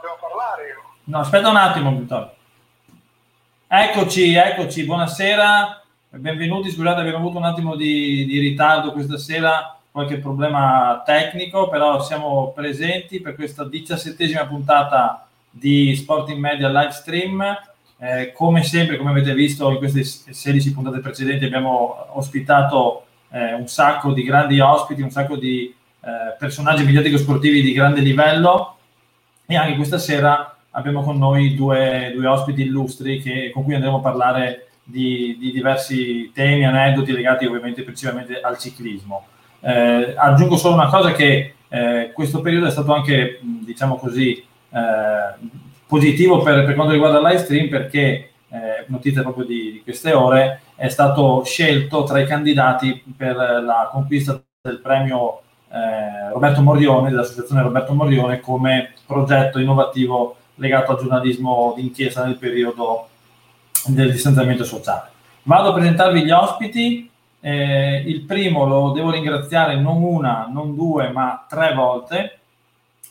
devo parlare. No, aspetta un attimo, Vittorio. Eccoci, eccoci, buonasera, benvenuti. Scusate, abbiamo avuto un attimo di, di ritardo questa sera, qualche problema tecnico, però siamo presenti per questa diciassettesima puntata di Sporting Media live stream. Eh, come sempre, come avete visto in queste 16 puntate precedenti, abbiamo ospitato eh, un sacco di grandi ospiti, un sacco di eh, personaggi mediatico-sportivi di grande livello e anche questa sera abbiamo con noi due, due ospiti illustri che, con cui andremo a parlare di, di, diversi temi, aneddoti legati ovviamente principalmente al ciclismo. Eh, aggiungo solo una cosa che eh, questo periodo è stato anche, diciamo così, eh, positivo per, per, quanto riguarda il live stream perché, eh, notizia proprio di, di, queste ore, è stato scelto tra i candidati per la conquista del premio eh, Roberto Morione, dell'associazione Roberto Morione, come progetto innovativo legato al giornalismo d'inchiesta nel periodo del distanziamento sociale. Vado a presentarvi gli ospiti. Eh, il primo lo devo ringraziare non una, non due, ma tre volte.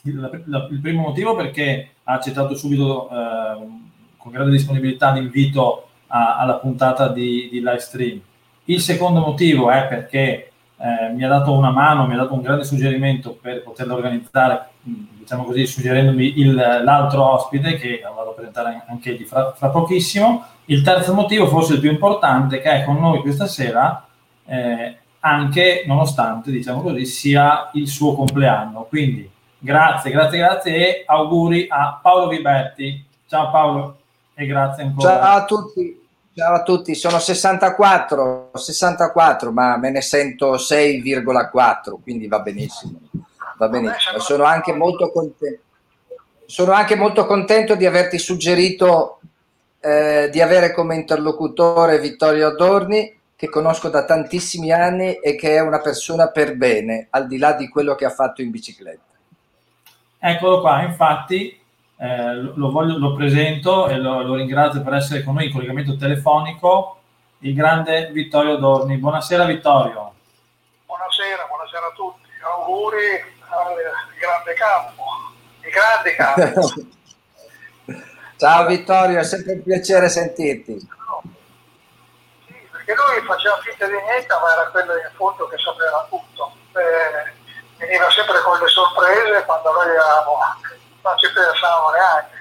Il, il primo motivo perché ha accettato subito eh, con grande disponibilità l'invito a, alla puntata di, di, live stream. Il secondo motivo è perché eh, mi ha dato una mano, mi ha dato un grande suggerimento per poterla organizzare diciamo così, suggerendomi il, l'altro ospite che vado a presentare anche egli fra, fra, pochissimo. Il terzo motivo, forse il più importante, che è con noi questa sera, eh, anche nonostante, diciamo così, sia il suo compleanno. Quindi grazie, grazie, grazie e auguri a Paolo Viberti. Ciao Paolo e grazie ancora. Ciao a tutti. Ciao a tutti, sono 64, 64, ma me ne sento 6,4, quindi va benissimo va benissimo. Sono anche molto contento. Sono anche molto contento di averti suggerito eh, di avere come interlocutore Vittorio Adorni, che conosco da tantissimi anni e che è una persona per bene, al di là di quello che ha fatto in bicicletta. Eccolo qua, infatti eh, lo, voglio, lo, presento e lo, lo, ringrazio per essere con noi in collegamento telefonico, il grande Vittorio Adorni. Buonasera Vittorio. Buonasera, buonasera a tutti. Auguri il grande campo, il grande campo. Ciao Vittorio, è sempre un piacere sentirti. Sì, perché lui faceva finta di niente, ma era quello in fondo che sapeva tutto. Eh, veniva sempre con le sorprese quando noi eravamo, ci pensavamo neanche.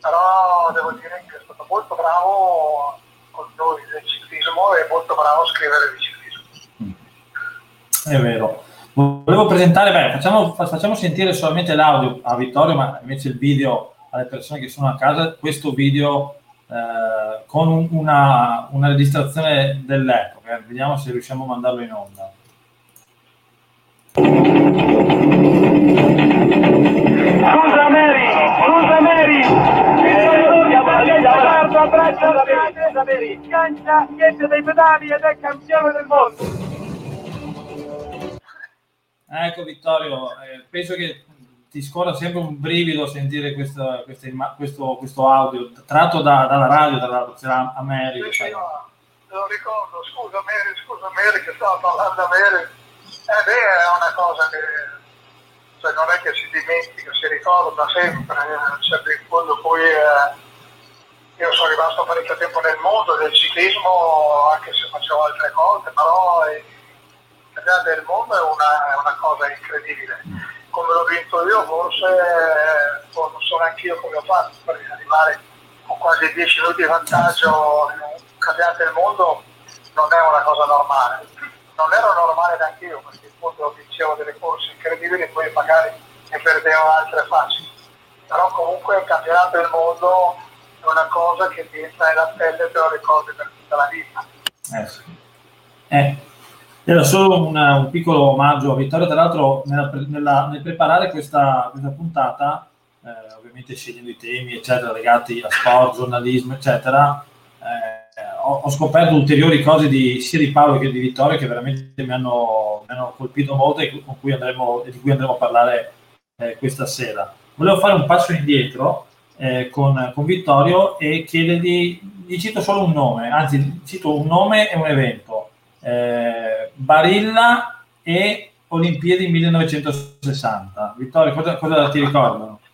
Però devo dire che è stato molto bravo con noi del ciclismo e molto bravo a scrivere di ciclismo. È vero. Volevo presentare, beh, facciamo, facciamo, sentire solamente l'audio a Vittorio, ma invece il video alle persone che sono a casa, questo video eh, con una, una, registrazione dell'epoca. Vediamo se riusciamo a mandarlo in onda. Scusa la Mary, scancia niente dei pedali ed è campione del mondo. Ecco Vittorio, eh, penso che ti scorra sempre un brivido sentire questo, questo, questo, questo audio tratto da, dalla radio, dalla c'era America. Sì, sì, no, lo ricordo, scusa Mary, scusa Mary che stava parlando a Mary. Eh beh, è una cosa che cioè, non è che si dimentica, si ricorda sempre, eh, cioè, in fondo poi eh, io sono rimasto parecchio tempo nel mondo del ciclismo, anche se facevo altre cose, però... Eh, l'Italia del mondo è una, è una, cosa incredibile. Come l'ho vinto io, forse non so neanche io come ho fatto per arrivare con quasi 10 minuti di vantaggio in un campionato del mondo non è una cosa normale. Non ero normale neanche io, perché in fondo vincevo delle corse incredibili e poi magari ne perdevo altre facili. Però comunque il campionato del mondo è una cosa che ti entra nella pelle e te lo ricordi per tutta la vita. Eh, eh era solo una, un piccolo omaggio a Vittorio, tra l'altro nella, nella, nel preparare questa, questa puntata, eh, ovviamente scegliendo i temi eccetera legati a sport, giornalismo eccetera, eh, ho, ho, scoperto ulteriori cose di, sia di Paolo che di Vittorio che veramente mi hanno, mi hanno colpito molto e cui andremo, di cui andremo a parlare eh, questa sera. Volevo fare un passo indietro eh, con, con Vittorio e chiedergli, gli cito solo un nome, anzi cito un nome e un evento eh, Barilla e Olimpiadi 1960. Vittorio, cosa, cosa ti ricordano?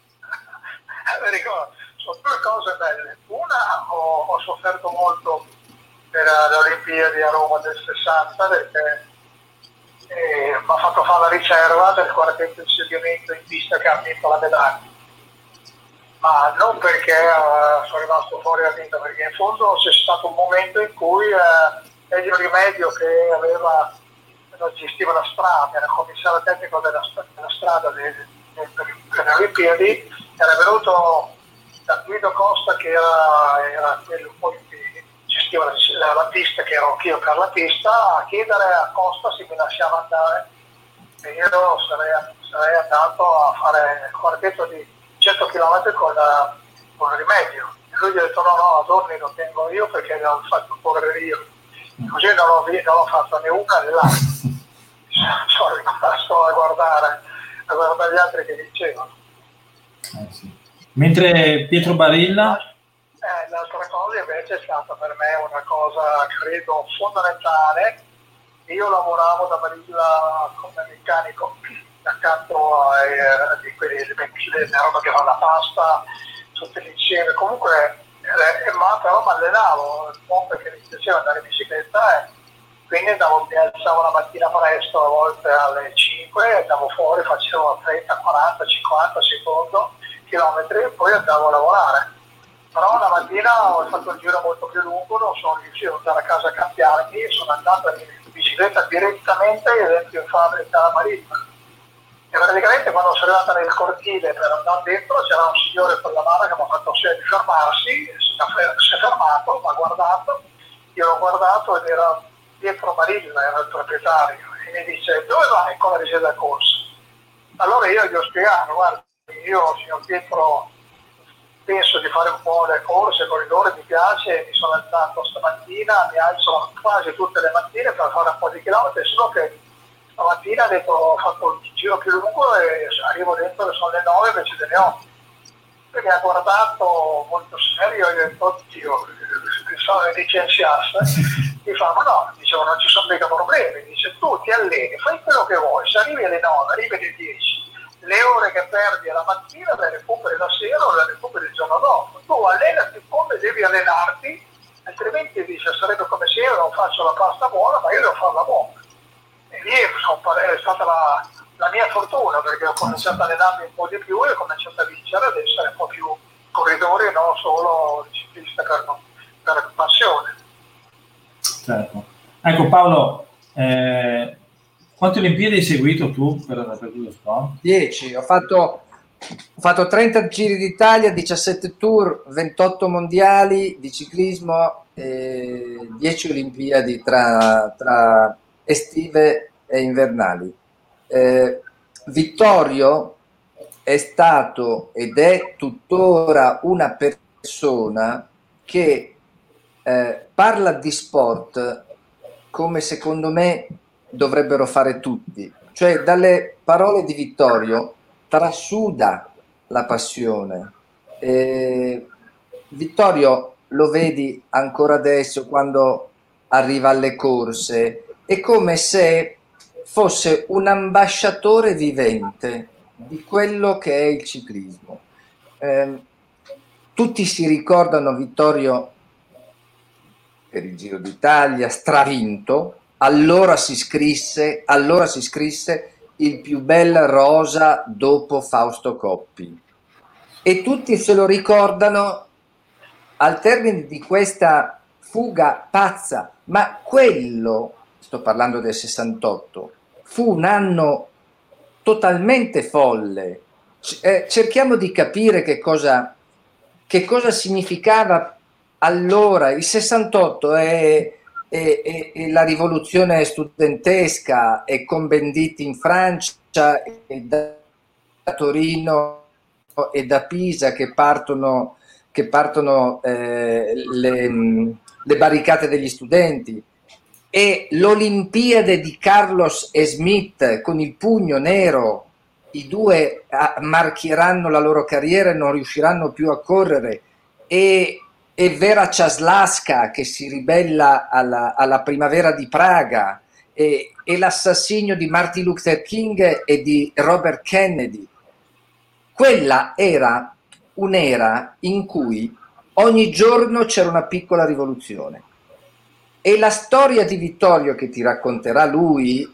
cose belle. Una, ho, ho sofferto molto per le Olimpiadi a Roma del 60 perché eh, mi ha fatto fare la riserva del quartetto di insediamento in pista che ha vinto la medaglia. Ma non perché eh, sono rimasto fuori a vinta, perché in fondo c'è stato un momento in cui eh, Elio Rimedio che aveva, gestiva la strada, era commissario tecnico della, della strada de, de, per le Olimpiadi, era venuto da Guido Costa che era, era quello che gestiva la, la, pista, che ero anch'io per la pista, a chiedere a Costa se mi lasciava andare. E io sarei, sarei andato a fare il quartetto di 100 km con, con il rimedio. E lui gli ha detto no, no, Adorni lo tengo io perché l'ho fatto correre io. Così non l'ho, non l'ho fatto né una né l'altra. Sono rimasto a guardare, a guardare gli altri che dicevano. Eh, sì. Mentre Pietro Barilla? Eh, l'altra cosa invece è stata per me una cosa, credo, fondamentale. Io lavoravo da Barilla come meccanico accanto ai eh, quelli di roba che fa la pasta, tutte insieme. Comunque, eh, ma però mi allenavo, un po' perché mi piaceva andare in bicicletta e quindi andavo, mi alzavo la mattina presto, a volte alle 5, andavo fuori, facevo 30, 40, 50 secondi chilometri e poi andavo a lavorare. Però una mattina ho fatto un giro molto più lungo, non sono riuscito ad andare a casa a cambiarmi sono andato in bicicletta direttamente dentro in fabbrica marittima. E praticamente quando sono arrivata nel cortile per andare dentro c'era un signore con la mano che mi ha fatto segno di fermarsi, si è fermato, mi ha guardato, io l'ho guardato ed era Pietro Marilla, era il proprietario, e mi dice dove vai con la riseda corsa? Allora io gli ho spiegato, guarda, io, signor Pietro, penso di fare un po' le corse, corridore, mi piace, mi sono alzato stamattina, mi alzo quasi tutte le mattine per fare un po' di chilometri, solo che stamattina detto, ho fatto il giro più lungo e arrivo dentro che sono le 9 invece delle 8. Perché ha guardato molto serio e ho detto, oddio, sono licenziasse, mi fa, ma no, dicevo, non ci sono mica problemi, dice, tu ti alleni, fai quello che vuoi, se arrivi alle 9, arrivi alle 10, le ore che perdi alla mattina le recuperi la sera o le recuperi il giorno dopo. Tu allenati come devi allenarti, altrimenti dice sarebbe come se io non faccio la pasta buona, ma io devo farla buona. Lì è stata la, la mia fortuna perché ho cominciato a allenarmi un po' di più e ho cominciato a vincere ad essere un po' più corridore e non solo ciclista per, per passione. Certo. Ecco Paolo, eh, quante Olimpiadi hai seguito tu per, per quello sport? 10, ho fatto, ho fatto 30 giri d'Italia, 17 tour, 28 mondiali di ciclismo e 10 Olimpiadi tra, tra estive e invernali. Eh, Vittorio è stato ed è tuttora una persona che eh, parla di sport come secondo me dovrebbero fare tutti. Cioè dalle parole di Vittorio trasuda la passione. Eh, Vittorio lo vedi ancora adesso quando arriva alle corse, è come se fosse un ambasciatore vivente di quello che è il ciclismo. Eh, tutti si ricordano Vittorio per il Giro d'Italia, stravinto, allora si scrisse, allora si scrisse il più bel rosa dopo Fausto Coppi. E tutti se lo ricordano al termine di questa fuga pazza, ma quello, sto parlando del 68, fu un anno totalmente folle. Eh, cerchiamo di capire che cosa, che cosa significava allora. Il 68 è e, e, e, la rivoluzione studentesca e con Benditi in Francia e da Torino e da Pisa che partono, che partono eh, le, le, barricate degli studenti e l'Olimpiade di Carlos e Smith con il pugno nero i due marchieranno la loro carriera e non riusciranno più a correre e e Vera Ciaslaska che si ribella alla, alla primavera di Praga e, e, l'assassinio di Martin Luther King e di Robert Kennedy. Quella era un'era in cui ogni giorno c'era una piccola rivoluzione. E la storia di Vittorio che ti racconterà lui,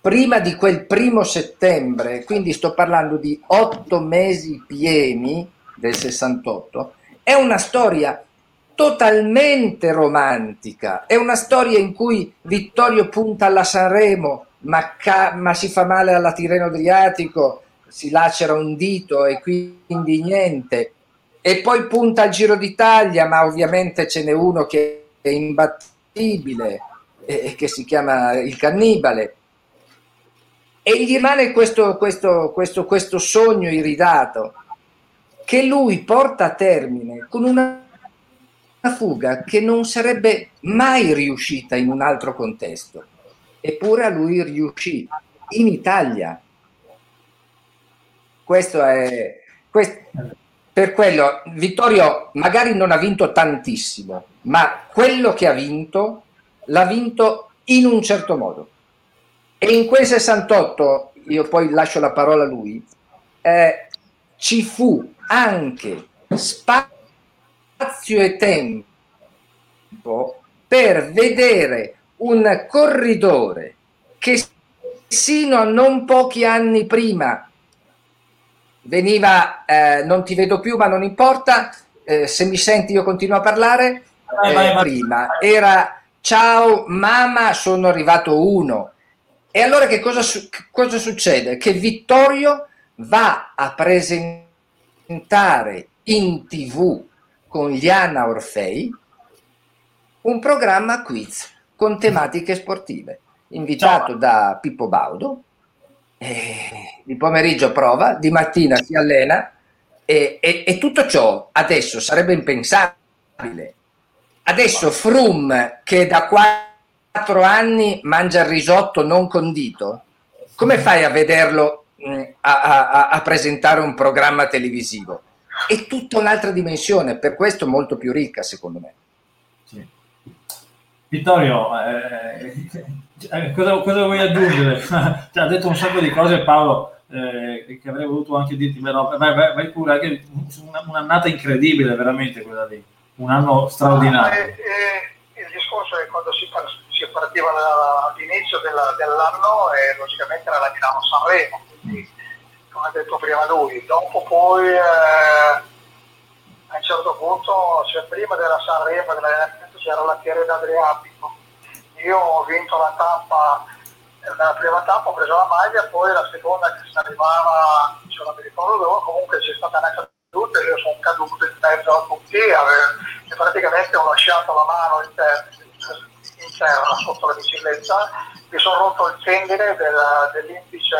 prima di quel primo settembre, quindi sto parlando di otto mesi pieni del 68, è una storia totalmente romantica, è una storia in cui Vittorio punta alla Sanremo, ma, ca- ma si fa male alla Tirreno Adriatico, si lacera un dito e quindi niente. E poi punta al Giro d'Italia, ma ovviamente ce n'è uno che imbattibile, e che si chiama il cannibale. E gli rimane questo, questo, questo, questo sogno iridato che lui porta a termine con una fuga che non sarebbe mai riuscita in un altro contesto. Eppure a lui riuscì in Italia. Questo è questo, per quello Vittorio magari non ha vinto tantissimo, ma quello che ha vinto l'ha vinto in un certo modo. E in quel 68, io poi lascio la parola a lui, eh, ci fu anche spazio e tempo per vedere un corridore che sino a non pochi anni prima veniva, eh, non ti vedo più ma non importa, eh, se mi senti io continuo a parlare, vai, vai, vai. prima era ciao mamma sono arrivato uno. E allora che cosa, cosa succede? Che Vittorio va a presentare in tv con Liana Orfei un programma quiz con tematiche sportive, invitato da Pippo Baudo. Eh, di pomeriggio prova, di mattina si allena e, e, e tutto ciò adesso sarebbe impensabile. Adesso Frum, che da quattro anni mangia il risotto non condito, come fai a vederlo a, a, a, presentare un programma televisivo. È tutta un'altra dimensione, per questo molto più ricca, secondo me. Vittorio, eh, eh cosa, cosa, vuoi aggiungere? cioè, ha detto un sacco di cose Paolo eh, che avrei voluto anche dirti, però vai, vai, vai pure, anche una, un'annata incredibile veramente quella lì, un anno straordinario. Ah, eh, il discorso è quando si, si partiva all'inizio della, dell'anno e logicamente era la Milano Sanremo come ha detto prima lui. Dopo poi eh, a un certo punto, cioè prima della Sanremo c'era la Tirrena Adriatico. Io ho vinto la tappa, nella prima tappa ho preso la maglia, poi la seconda che si arrivava, cioè non mi ricordo dove, comunque c'è stata una caduta, io sono caduto in mezzo a tutti e praticamente ho lasciato la mano in terra, in terra sotto la bicicletta, mi sono rotto il tendine del, dell'indice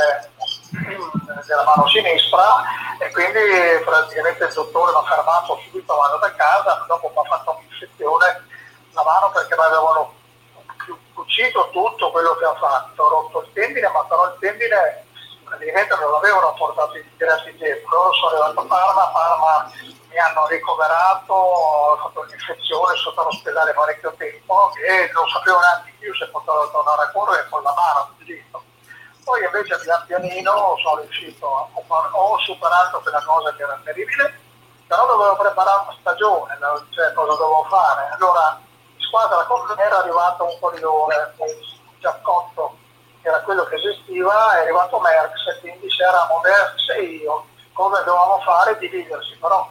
della mano sinistra e quindi praticamente il dottore mi ha fermato subito, vado da casa, dopo mi ha fatto un'infezione la mano perché mi avevano cucito tutto quello che ha fatto, ho rotto il tendine, ma però il tendine praticamente non l'avevano portato in diversi tempi, loro sono arrivato a Parma, a Parma mi hanno ricoverato, ho fatto un'infezione, sono stato all'ospedale parecchio tempo e non sapevo neanche più se potevo tornare a correre con la mano, dito. Poi invece pian pianino sono riuscito, a, ho superato quella cosa che era terribile, però dovevo preparare una stagione, cioè cosa dovevo fare. Allora in squadra con me era arrivato un corridore, un giaccotto, che era quello che gestiva, è arrivato Merckx e quindi c'eramo Merckx e io, come dovevamo fare dividersi, però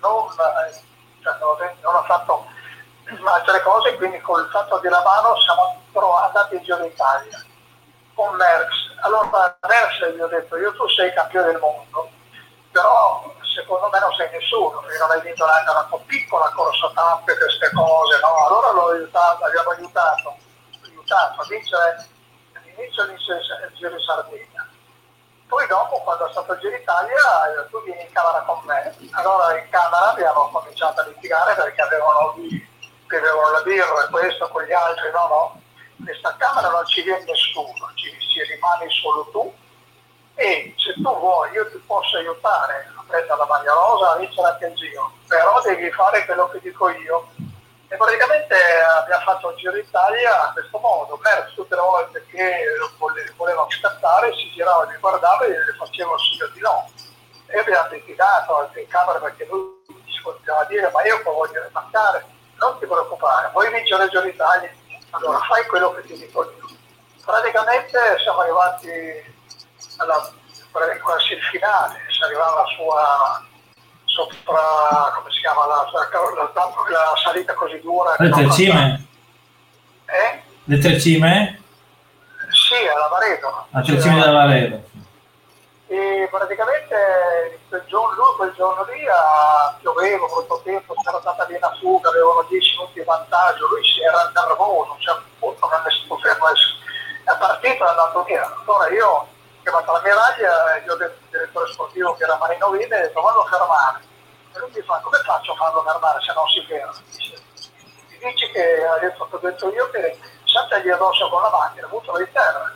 non, eh, cioè, non ho fatto altre cose, quindi col fatto di Lavano siamo andati in Giro d'Italia con Merckx. Allora Merckx gli ho detto, io tu sei campione del mondo, però secondo me non sei nessuno, perché non hai vinto neanche una piccola corsa tappe, queste cose, no? Allora l'ho aiutato, abbiamo aiutato, aiutato a vincere all'inizio il Giro di Sardegna. Poi dopo, quando è stato il Giro d'Italia, tu vieni in camera con me. Allora in camera abbiamo cominciato a litigare perché avevano, avevano la birra e questo con gli altri, no, no questa Camera non ci viene nessuno, ci, ci rimani solo tu e se tu vuoi io ti posso aiutare a prendere la maglia rosa, a vincere anche il giro, però devi fare quello che dico io. E praticamente abbiamo fatto il giro d'Italia in questo modo, Merz tutte le volte che voleva scattare si girava e mi guardava e le faceva il segno di no. E abbiamo litigato anche in camera perché lui ci continuava a dire ma io voglio rimattare, non ti preoccupare, vuoi vincere il giro d'Italia? Allora fai quello che ti dico io. Praticamente siamo arrivati alla quasi finale, si arrivava la sua sopra, come si chiama, la, la, la, la salita così dura. Le tre cime? Eh? Le tre cime? Sì, alla Varedo. A tre cime della Varedo. E praticamente quel giorno, lui quel giorno lì a, pioveva molto tempo, c'era stata lì una fuga, avevano 10 minuti di vantaggio, lui si era nervoso, cioè appunto non è stato fermo, è partito e è andato via. Allora io chiamato la miraglia e gli ho detto al direttore sportivo che era Marino Vine e ho detto vanno a fermare. E lui mi fa come faccio a farlo fermare se non si ferma? Mi dice che ha detto, ho detto io che saltagli addosso con la macchina, buttalo di terra.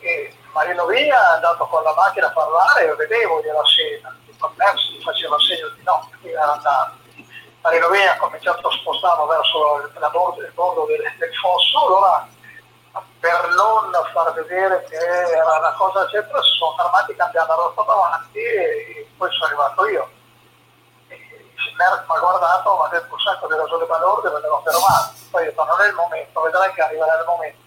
E Marino Via è andato con la macchina a parlare e vedevo gliela sera, gli faceva segno di no, quindi era andato. Marino Via ha cominciato a spostarlo verso il bordo del, del fosso, allora per non far vedere che era una cosa eccetera, si sono fermati cambiando rotta davanti e poi sono arrivato io. Merck mi ha guardato, mi ha detto un sacco di ragioni me l'ho fermato. Poi ho detto non è il momento, vedrai che arriverà il momento.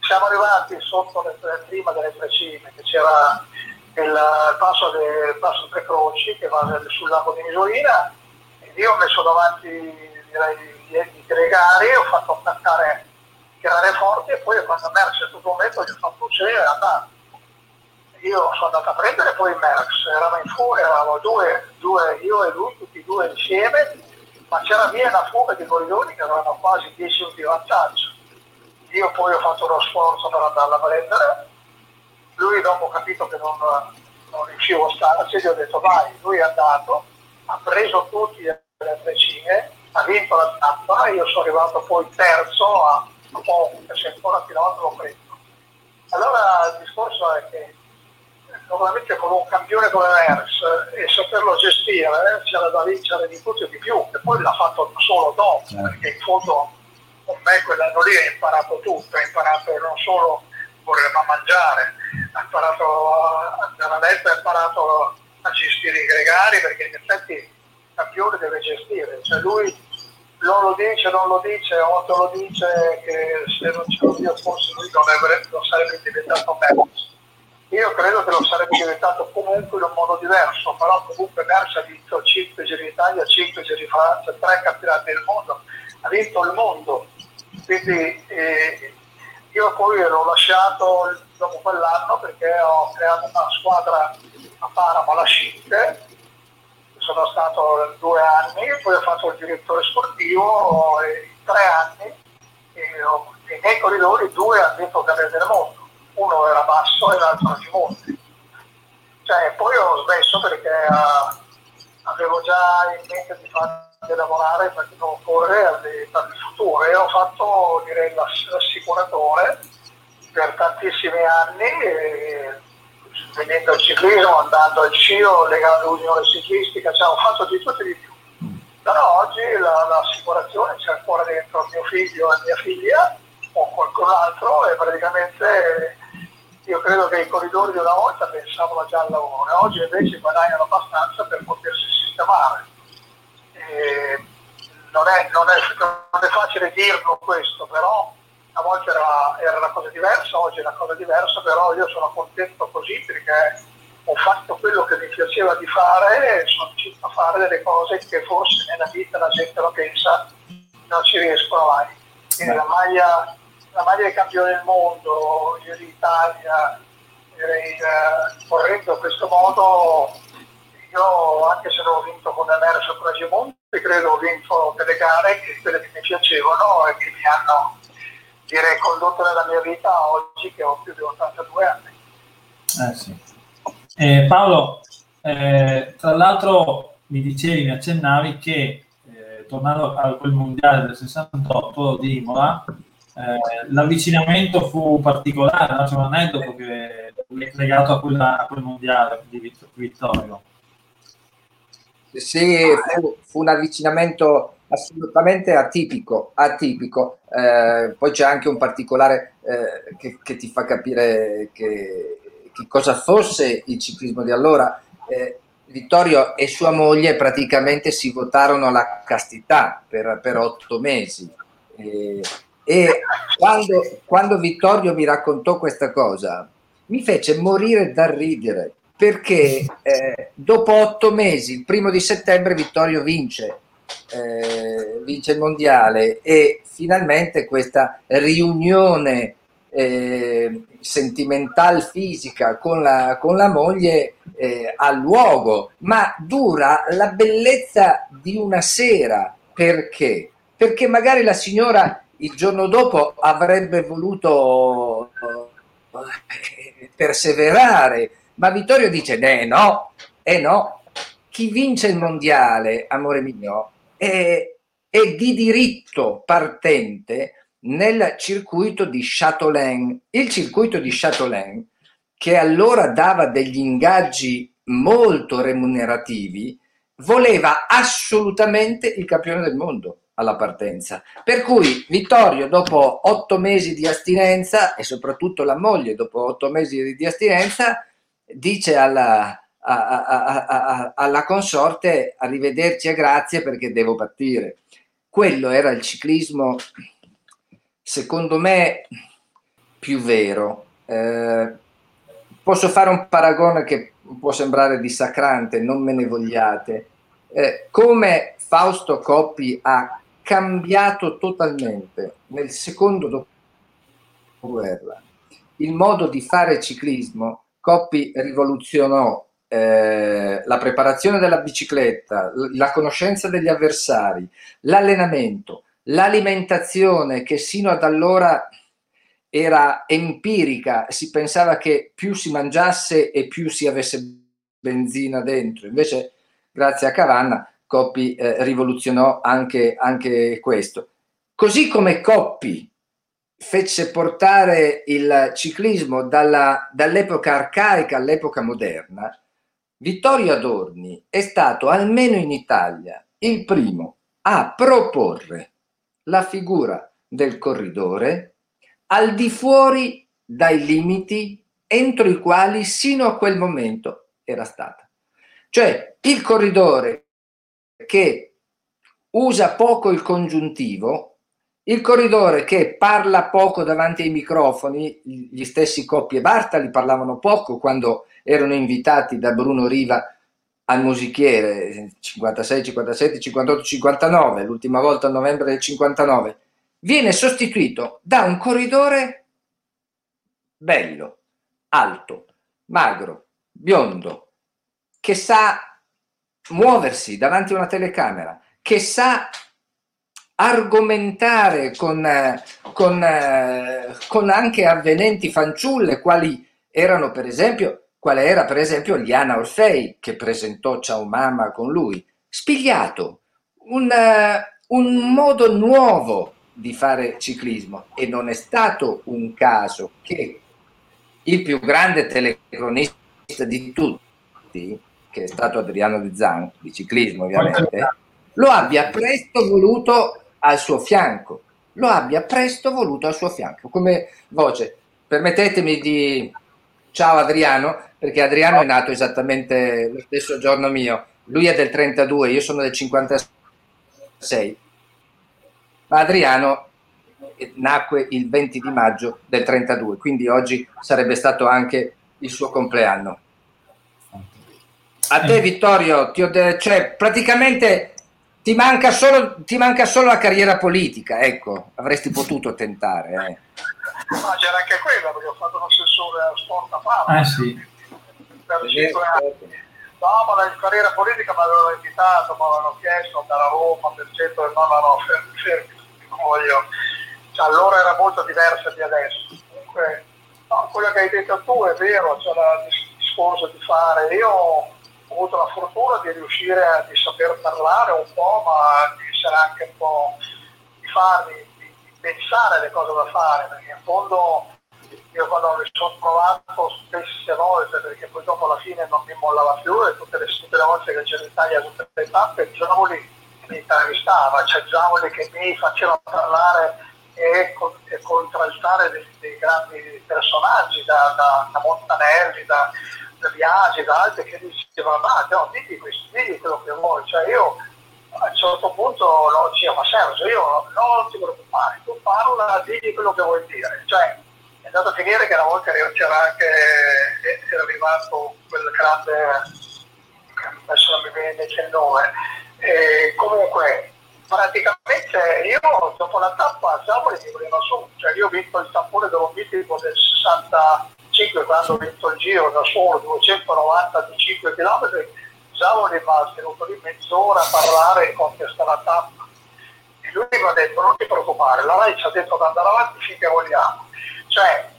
Siamo arrivati sotto le, prima delle tre cime, che c'era il, il passo, de, passo Tre Croci che va sul lago di Misurina, e io ho messo davanti direi, i gregari e ho fatto attaccare tirare forte e poi quando Merckx è tutto un momento gli ho fatto uscire e andato. Io sono andato a prendere poi Merckx, eravamo in fuga, eravamo due, due, io e lui, tutti e due insieme, ma c'era via una fuga di coglioni che avevano quasi 10 minuti di vantaggio. Io poi ho fatto uno sforzo per andarla a prendere, lui dopo ho capito che non, non riuscivo a starci, gli ho detto vai, lui è andato, ha preso tutti le trecine, ha vinto la tappa, io sono arrivato poi terzo a poco, se ancora chilometro lo prendo. Allora il discorso è che normalmente con un campione come Merckx e saperlo gestire eh, c'era da vincere di tutto e di più, e poi l'ha fatto solo dopo, certo. perché in fondo con me quell'anno lì ha imparato tutto, ha imparato non solo voleva mangiare, ha imparato a andare a letto, ha imparato a gestire i gregari, perché in effetti il campione deve gestire, cioè lui non lo dice, non lo dice, Otto lo dice che se non ce lo dio forse lui non, avrebbe, non sarebbe diventato Merckx. Io credo che lo sarebbe diventato comunque in un modo diverso, però comunque Merckx ha vinto 5 giri d'Italia, 5 giri di Francia, 3 campionati del mondo, ha vinto il mondo. Quindi eh, io poi l'ho lasciato dopo quell'anno perché ho creato una squadra a Paramo, la Scinte, sono stato due anni, poi ho fatto il direttore sportivo in tre anni e ho, i miei corridori due hanno vinto Gare del Mondo, uno era basso e l'altro Gimonti. Cioè, poi ho smesso perché uh, avevo già in mente di farmi lavorare perché non correre per il futuro e ho fatto direi l'assicuratore per tantissimi anni. E, venendo al ciclismo, andando al CIO, legando l'unione ciclistica, cioè, ho fatto di tutto e di più. Però oggi la, l'assicurazione c'è ancora dentro mio figlio e mia figlia o qualcun altro e praticamente io credo che i corridori di una volta pensavano già al lavoro, oggi invece guadagnano abbastanza per potersi sistemare. Non è, non, è, non è facile dirlo questo, però una volta era, era, una cosa diversa, oggi è una cosa diversa, però io sono contento così perché ho fatto quello che mi piaceva di fare e sono riuscito a fare delle cose che forse nella vita la gente lo pensa non ci riescono mai. Quindi la maglia, la maglia di campione del mondo, io d'Italia, direi, eh, correndo in questo modo, io anche se non ho vinto con Emerso con Agimonti, credo ho vinto delle gare che quelle che mi piacevano e che mi hanno direi condotto nella mia vita oggi che ho più di 82 anni. Eh sì. eh, Paolo, eh, tra l'altro mi dicevi, mi accennavi che eh, tornando a quel mondiale del 68 di Imola, eh, l'avvicinamento fu particolare, no? c'è un aneddoto che è legato a, quella, a quel mondiale di Vittorio. Sì, fu, fu un avvicinamento assolutamente atipico, atipico. Eh, poi c'è anche un particolare eh, che, che, ti fa capire che, che, cosa fosse il ciclismo di allora. Eh, Vittorio e sua moglie praticamente si votarono la castità per, per otto mesi E, e quando, quando Vittorio mi raccontò questa cosa, mi fece morire da ridere perché eh, dopo otto mesi, il primo di settembre, Vittorio vince, eh, vince il mondiale e finalmente questa riunione eh, sentimental fisica con la, con la moglie eh, ha luogo, ma dura la bellezza di una sera. Perché? Perché magari la signora il giorno dopo avrebbe voluto eh, perseverare, ma Vittorio dice: eh no, eh no, chi vince il mondiale, amore mio, è, è di diritto partente nel circuito di Châteaulin. Il circuito di Châteaulin, che allora dava degli ingaggi molto remunerativi, voleva assolutamente il campione del mondo alla partenza. Per cui Vittorio, dopo otto mesi di astinenza, e soprattutto la moglie, dopo otto mesi di astinenza, dice alla, a, a, alla consorte arrivederci e grazie perché devo partire. Quello era il ciclismo secondo me, più vero. Eh, posso fare un paragone che può sembrare dissacrante, non me ne vogliate. Eh, come Fausto Coppi ha cambiato totalmente nel secondo dopoguerra il modo di fare ciclismo, Coppi rivoluzionò eh, la preparazione della bicicletta, la conoscenza degli avversari, l'allenamento, l'alimentazione che sino ad allora era empirica, si pensava che più si mangiasse e più si avesse benzina dentro, invece grazie a Cavanna Coppi eh, rivoluzionò anche, anche questo. Così come Coppi fece portare il ciclismo dalla, dall'epoca arcaica all'epoca moderna, Vittorio Adorni è stato, almeno in Italia, il primo a proporre la figura del corridore al di fuori dai limiti entro i quali sino a quel momento era stata. Cioè il corridore che usa poco il congiuntivo, il corridore che parla poco davanti ai microfoni, gli stessi Coppi e Bartali parlavano poco quando erano invitati da Bruno Riva al musichiere 56, 57, 58, 59, l'ultima volta a novembre del 59, viene sostituito da un corridore bello, alto, magro, biondo, che sa muoversi davanti a una telecamera, che sa argomentare con, con, con anche avvenenti fanciulle, quali erano per esempio quale era per esempio Liana Orfei che presentò Ciao Mamma con lui. Spigliato, un, uh, un modo nuovo di fare ciclismo e non è stato un caso che il più grande telecronista di tutti, che è stato Adriano Di Zan, di ciclismo ovviamente, lo abbia presto voluto al suo fianco, lo abbia presto voluto al suo fianco come voce. Permettetemi di... Ciao Adriano, perché Adriano è nato esattamente lo stesso giorno mio, lui è del 32, io sono del 56, ma Adriano nacque il 20 di maggio del 32, quindi oggi sarebbe stato anche il suo compleanno. A te Vittorio, ti de- cioè, praticamente ti manca, solo, ti manca solo la carriera politica, ecco, avresti potuto tentare. Eh. Ma c'era anche quella, perché ho fatto un assessore a sport a Fama. Ah sì per 5 anni. No, ma la carriera politica mi avevano invitato, mi avevano chiesto andare a Roma, per esempio, e no, no, no, fermi, fermi, io. Cioè, allora era molto diversa di adesso. Comunque, no, quello che hai detto tu è vero, c'è cioè il discorso di fare. Io ho avuto la fortuna di riuscire a di saper parlare un po', ma di essere anche un po' di farmi, di, di pensare alle cose da fare, perché in fondo io quando mi sono provato spesse volte perché poi dopo alla fine non mi mollava più e tutte le, tutte le volte che c'era in Italia tutte le tappe Giamoli mi intervistava, cioè Giamoli che mi faceva parlare e, e contraltare dei, dei, grandi personaggi da, da, da Montanelli, da Biagi, da altri che dicevano ma no, digli, questo, digli quello che vuoi, cioè io a un certo punto no, dicevo, ma Sergio, io non ti preoccupare, tu parla, digli quello che vuoi dire. Cioè, è andato a finire che una volta c'era anche, era arrivato quel grande, adesso non mi viene il nome, e comunque praticamente io dopo la tappa Savoli mi voleva su, cioè io ho vinto il tappone dell'obiettivo del 65 quando ho vinto il giro da solo 295 km, ha tenuto lì mezz'ora a parlare contestare la tappa. E lui mi ha detto non ti preoccupare, la RAI ci ha detto di andare avanti finché vogliamo. Cioè,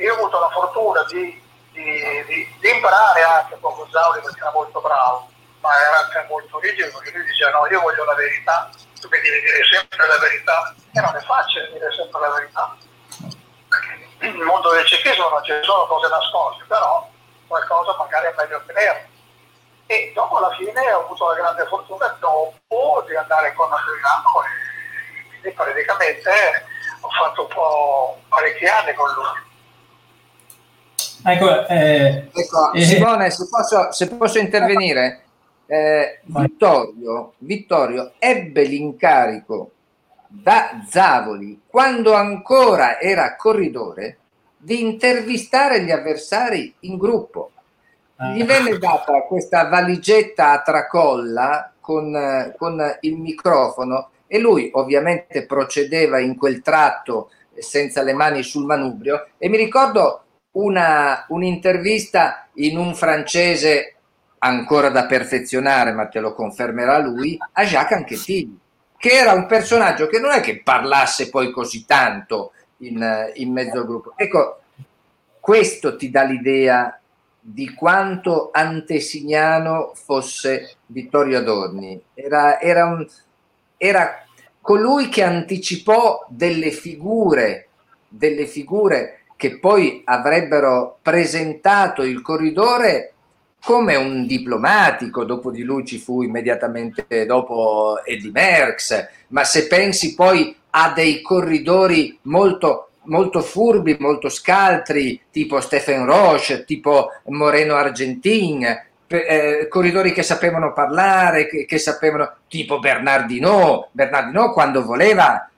io ho avuto la fortuna di, di, di, di imparare anche con Savoli perché era molto bravo ma era anche molto rigido perché lui diceva no, io voglio la verità, tu mi devi dire sempre la verità e non è facile dire sempre la verità. Perché nel mondo del ciclismo non ci sono cose nascoste, però qualcosa magari è meglio tenere. E dopo alla fine ho avuto la grande fortuna dopo di andare con Adriano e quindi praticamente ho fatto un po' parecchi anni con lui. Ecco, eh, ecco eh, Simone, se posso, se posso intervenire, eh, Vittorio, Vittorio ebbe l'incarico da Zavoli, quando ancora era corridore, di intervistare gli avversari in gruppo. Gli ah. venne data questa valigetta a tracolla con, con il microfono e lui ovviamente procedeva in quel tratto senza le mani sul manubrio e mi ricordo una, un'intervista in un francese ancora da perfezionare, ma te lo confermerà lui, a Jacques Anquetil, che era un personaggio che non è che parlasse poi così tanto in, in mezzo al gruppo. Ecco, questo ti dà l'idea di quanto antesignano fosse Vittorio Adorni. Era, era, un, era colui che anticipò delle figure, delle figure che poi avrebbero presentato il corridore come un diplomatico, dopo di lui ci fu immediatamente dopo Eddie Merckx, ma se pensi poi a dei corridori molto, molto furbi, molto scaltri, tipo Stephen Roche, tipo Moreno Argentin, eh, corridori che sapevano parlare, che, che sapevano, tipo Bernardino, Bernardino quando voleva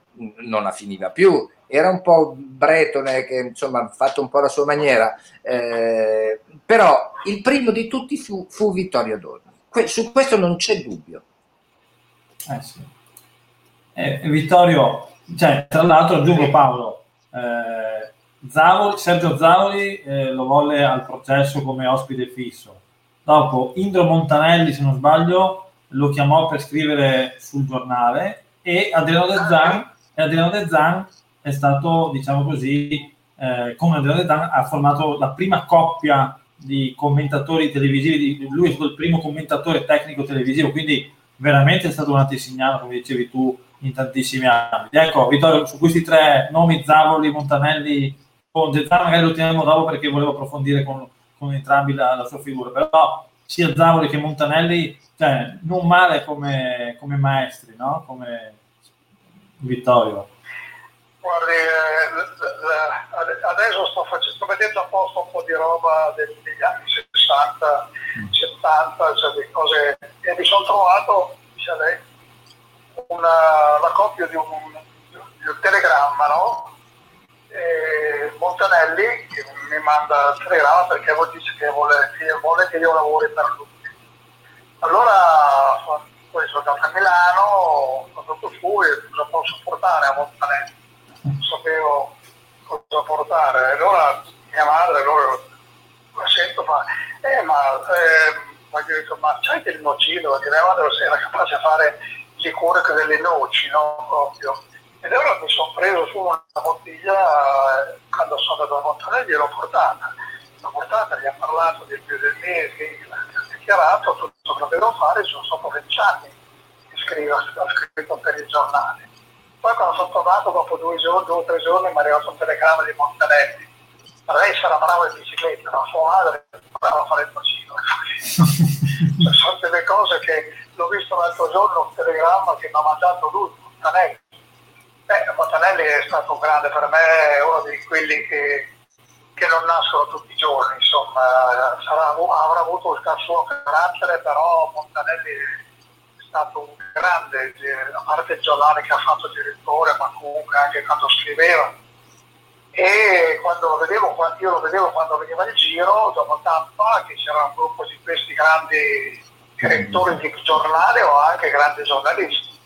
non la finiva più, era un po' bretone che insomma ha fatto un po' la sua maniera, eh, però il primo di tutti fu, fu Vittorio Adorno. Que- su questo non c'è dubbio. Eh sì. eh, Vittorio, cioè, tra l'altro aggiungo Paolo, eh, Zavoli, Sergio Zavoli eh, lo volle al processo come ospite fisso. Dopo Indro Montanelli, se non sbaglio, lo chiamò per scrivere sul giornale e Adriano De Zan, e Adriano De Zan è stato, diciamo così, eh, come Andrea Dedan ha formato la prima coppia di commentatori televisivi, lui è stato il primo commentatore tecnico televisivo, quindi veramente è stato un antesignano, come dicevi tu, in tantissimi anni. Ecco, Vittorio, su questi tre nomi, Zavoli, Montanelli, con Zezano magari lo teniamo dopo perché volevo approfondire con, con entrambi la, la, sua figura, però sia Zavoli che Montanelli, cioè, non male come, come maestri, no? come Vittorio. Guardi, eh, adesso sto, facendo, sto mettendo a posto un po' di roba degli anni 60, 70, cioè di cose, e mi sono trovato, dice lei, una, la copia di un, di un telegramma, no? E Montanelli che mi manda il telegramma perché dice che vuole, che vuole che io lavori per lui. Allora poi sono andato a Milano, ho andato su e cosa posso portare a Montanelli sapevo cosa portare. Allora mia madre, allora la sento, fa, eh ma, eh, ma, detto, ma c'hai del nocino? Perché mia madre era capace di fare liquore con delle noci, no? Proprio. Ed allora mi sono preso su una bottiglia, eh, quando sono andato a Montanelli l'ho portata. L'ho portata, gli ha parlato del più del mese, ha dichiarato tutto quello che devo fare, sono stato 20 anni che scrivo, ho scritto per il giornale poi quando sono tornato dopo due, giorni, due o tre giorni mi è arrivato un telegramma di Montanelli. Ma lei sarà brava in bicicletta, ma sua madre brava a fare il bacino. cioè, sono delle cose che l'ho visto l'altro giorno, un telegramma che mi ha mandato lui, Montanelli. Eh, Montanelli è stato un grande per me, è uno di quelli che, che non nascono tutti i giorni, insomma, sarà, avrà avuto il suo carattere, però Montanelli stato un grande, eh, a parte il giornale che ha fatto direttore, ma comunque anche quando scriveva. E quando lo vedevo, io lo vedevo quando veniva il giro, dopo tappa, che c'era un gruppo di questi grandi direttori di giornale o anche grandi giornalisti.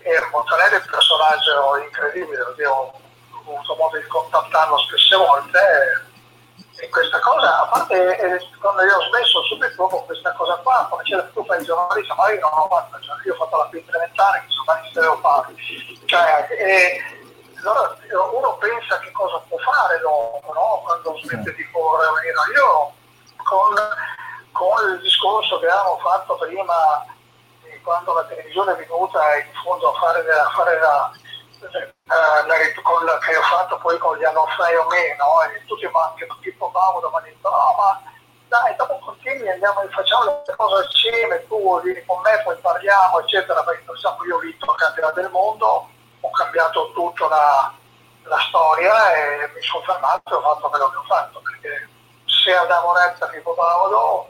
E Montanelli è un personaggio incredibile, ho avuto modo di contattarlo spesse volte e questa cosa, a parte eh, quando io ho smesso subito dopo questa cosa qua, come c'era tu il giornalista, ma io non ho cioè, io ho fatto la quinta elementare, che sono devo fare. Cioè, e, allora uno pensa che cosa può fare dopo, no? quando smette di correre. Io con, con il discorso che avevamo fatto prima, quando la televisione è venuta in fondo a fare, a fare la eh, con la, che ho fatto poi con gli 6 o meno, e tutti, ma, che tutti provavano mi hanno detto, no ma dai, dopo continui, andiamo e facciamo le cose assieme, tu vieni con me, poi parliamo, eccetera, perché sappiamo, io ho vinto la campionato del mondo, ho cambiato tutta la, la, storia e mi sono fermato e ho fatto quello che ho fatto, perché se andavo retta tipo Paolo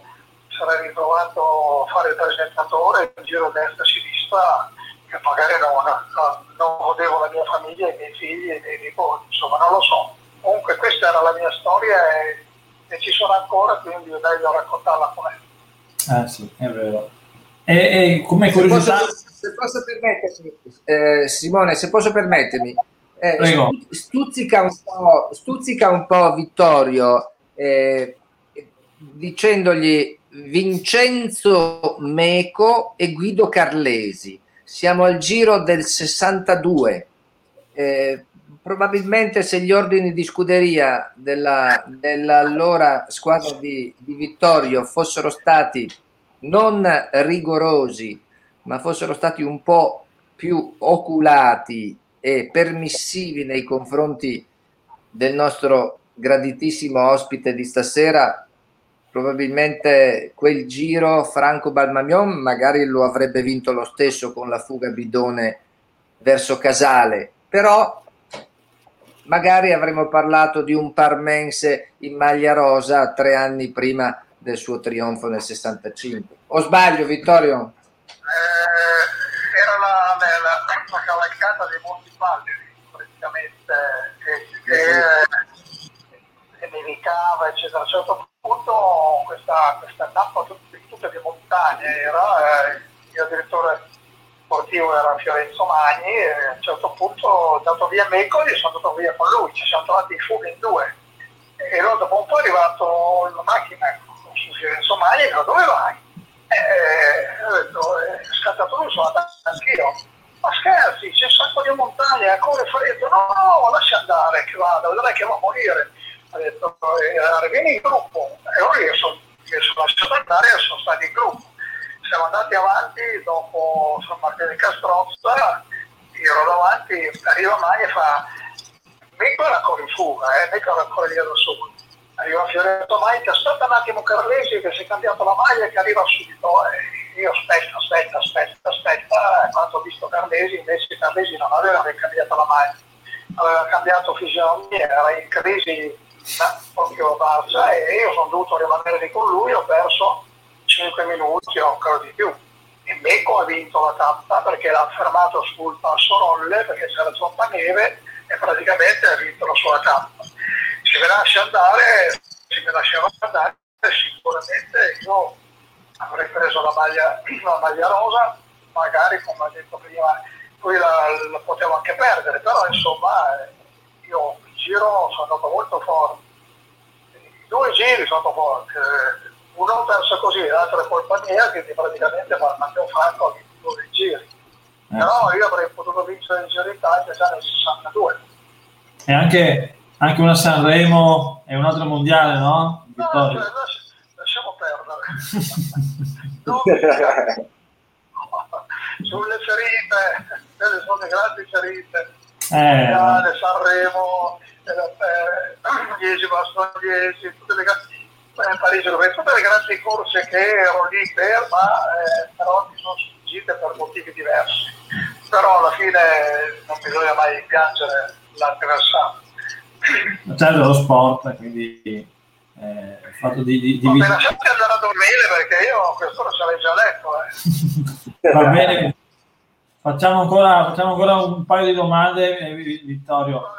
sarei ritrovato a fare il presentatore, in giro destra sinistra, che magari non, non, non godevo la mia famiglia, i miei figli e i miei nipoti, insomma non lo so. Comunque questa era la mia storia e, e ci sono ancora, quindi è meglio raccontarla con com'è. Eh sì, è vero. E, e come curiosità... Se posso, se posso permettermi, eh, Simone, se posso permettermi, eh, stuzzica, un po', stuzzica un po' Vittorio eh, dicendogli Vincenzo Meco e Guido Carlesi siamo al giro del 62. Eh, probabilmente se gli ordini di scuderia della, dell'allora squadra di, di Vittorio fossero stati non rigorosi, ma fossero stati un po' più oculati e permissivi nei confronti del nostro graditissimo ospite di stasera, probabilmente quel giro Franco Balmamion magari lo avrebbe vinto lo stesso con la fuga bidone verso Casale, però magari avremmo parlato di un parmense in maglia rosa tre anni prima del suo trionfo nel 65. O sbaglio, Vittorio? Eh, era la, la, la, cavalcata dei Monti Palmeri, praticamente, che, che, che nevicava, eccetera. A un certo appunto questa, questa tappa di montagne era, eh, il mio direttore sportivo era Fiorenzo Magni e a un certo punto ho dato via Mecoli e sono andato via con lui, ci siamo trovati in fuga in due. E allora dopo un po' è arrivato la macchina su Fiorenzo Magni e ho detto dove vai? E ho detto è scattato lui, sono andato anch'io. Ma scherzi, c'è un sacco di montagne, ancora freddo, no, no, lascia andare che vada, vedrai che va a morire ha detto eh, vieni in gruppo. E ora io sono, io sono lasciato andare e sono stati in gruppo. Siamo andati avanti dopo San Martino di Castrozza io ero davanti arriva Mai e fa Mico era ancora in fuga eh, Mico era ancora lì da solo. Arriva Fioretto ti aspetta un attimo Carlesi che si è cambiato la maglia che arriva subito. Eh, io aspetta aspetta aspetta aspetta quando ho visto Carlesi invece Carlesi non aveva cambiato la maglia. Aveva cambiato fisionomia era in crisi proprio Barcia e io sono dovuto rimanere lì con lui, ho perso 5 minuti o ancora di più. E Becco ha vinto la tappa perché l'ha fermato sul passo rolle perché c'era troppa neve e praticamente ha vinto la sua tappa. Se mi lascia andare, se mi lasciava andare, sicuramente io avrei preso la maglia, la maglia rosa, magari come ha detto prima, poi la, la potevo anche perdere, però insomma eh, io giro sono andato molto forte. I due giri sono forte. Uno perso così, l'altro è colpa mia, quindi praticamente Matteo Franco ha vinto due giri. Eh. Però io avrei potuto vincere il Giro d'Italia già nel 62. E anche, anche una Sanremo e un altro mondiale, no? no cioè, lasciamo perdere. sulle ferite, quelle sono le grandi ferite. Eh. Sanremo, eh, 10 Bastogliesi, tutte le grandi eh, Parigi, tutte le grandi corse che ero lì per, ma eh, però mi sono sfuggite per motivi diversi. Però alla fine non bisogna mai piangere l'avversario. Certo, lo sport, quindi eh, il fatto di, di, di... Vabbè, lasciate andare a dormire perché io a quest'ora sarei già letto. Eh. Va bene, facciamo ancora, facciamo ancora un paio di domande, eh, Vittorio.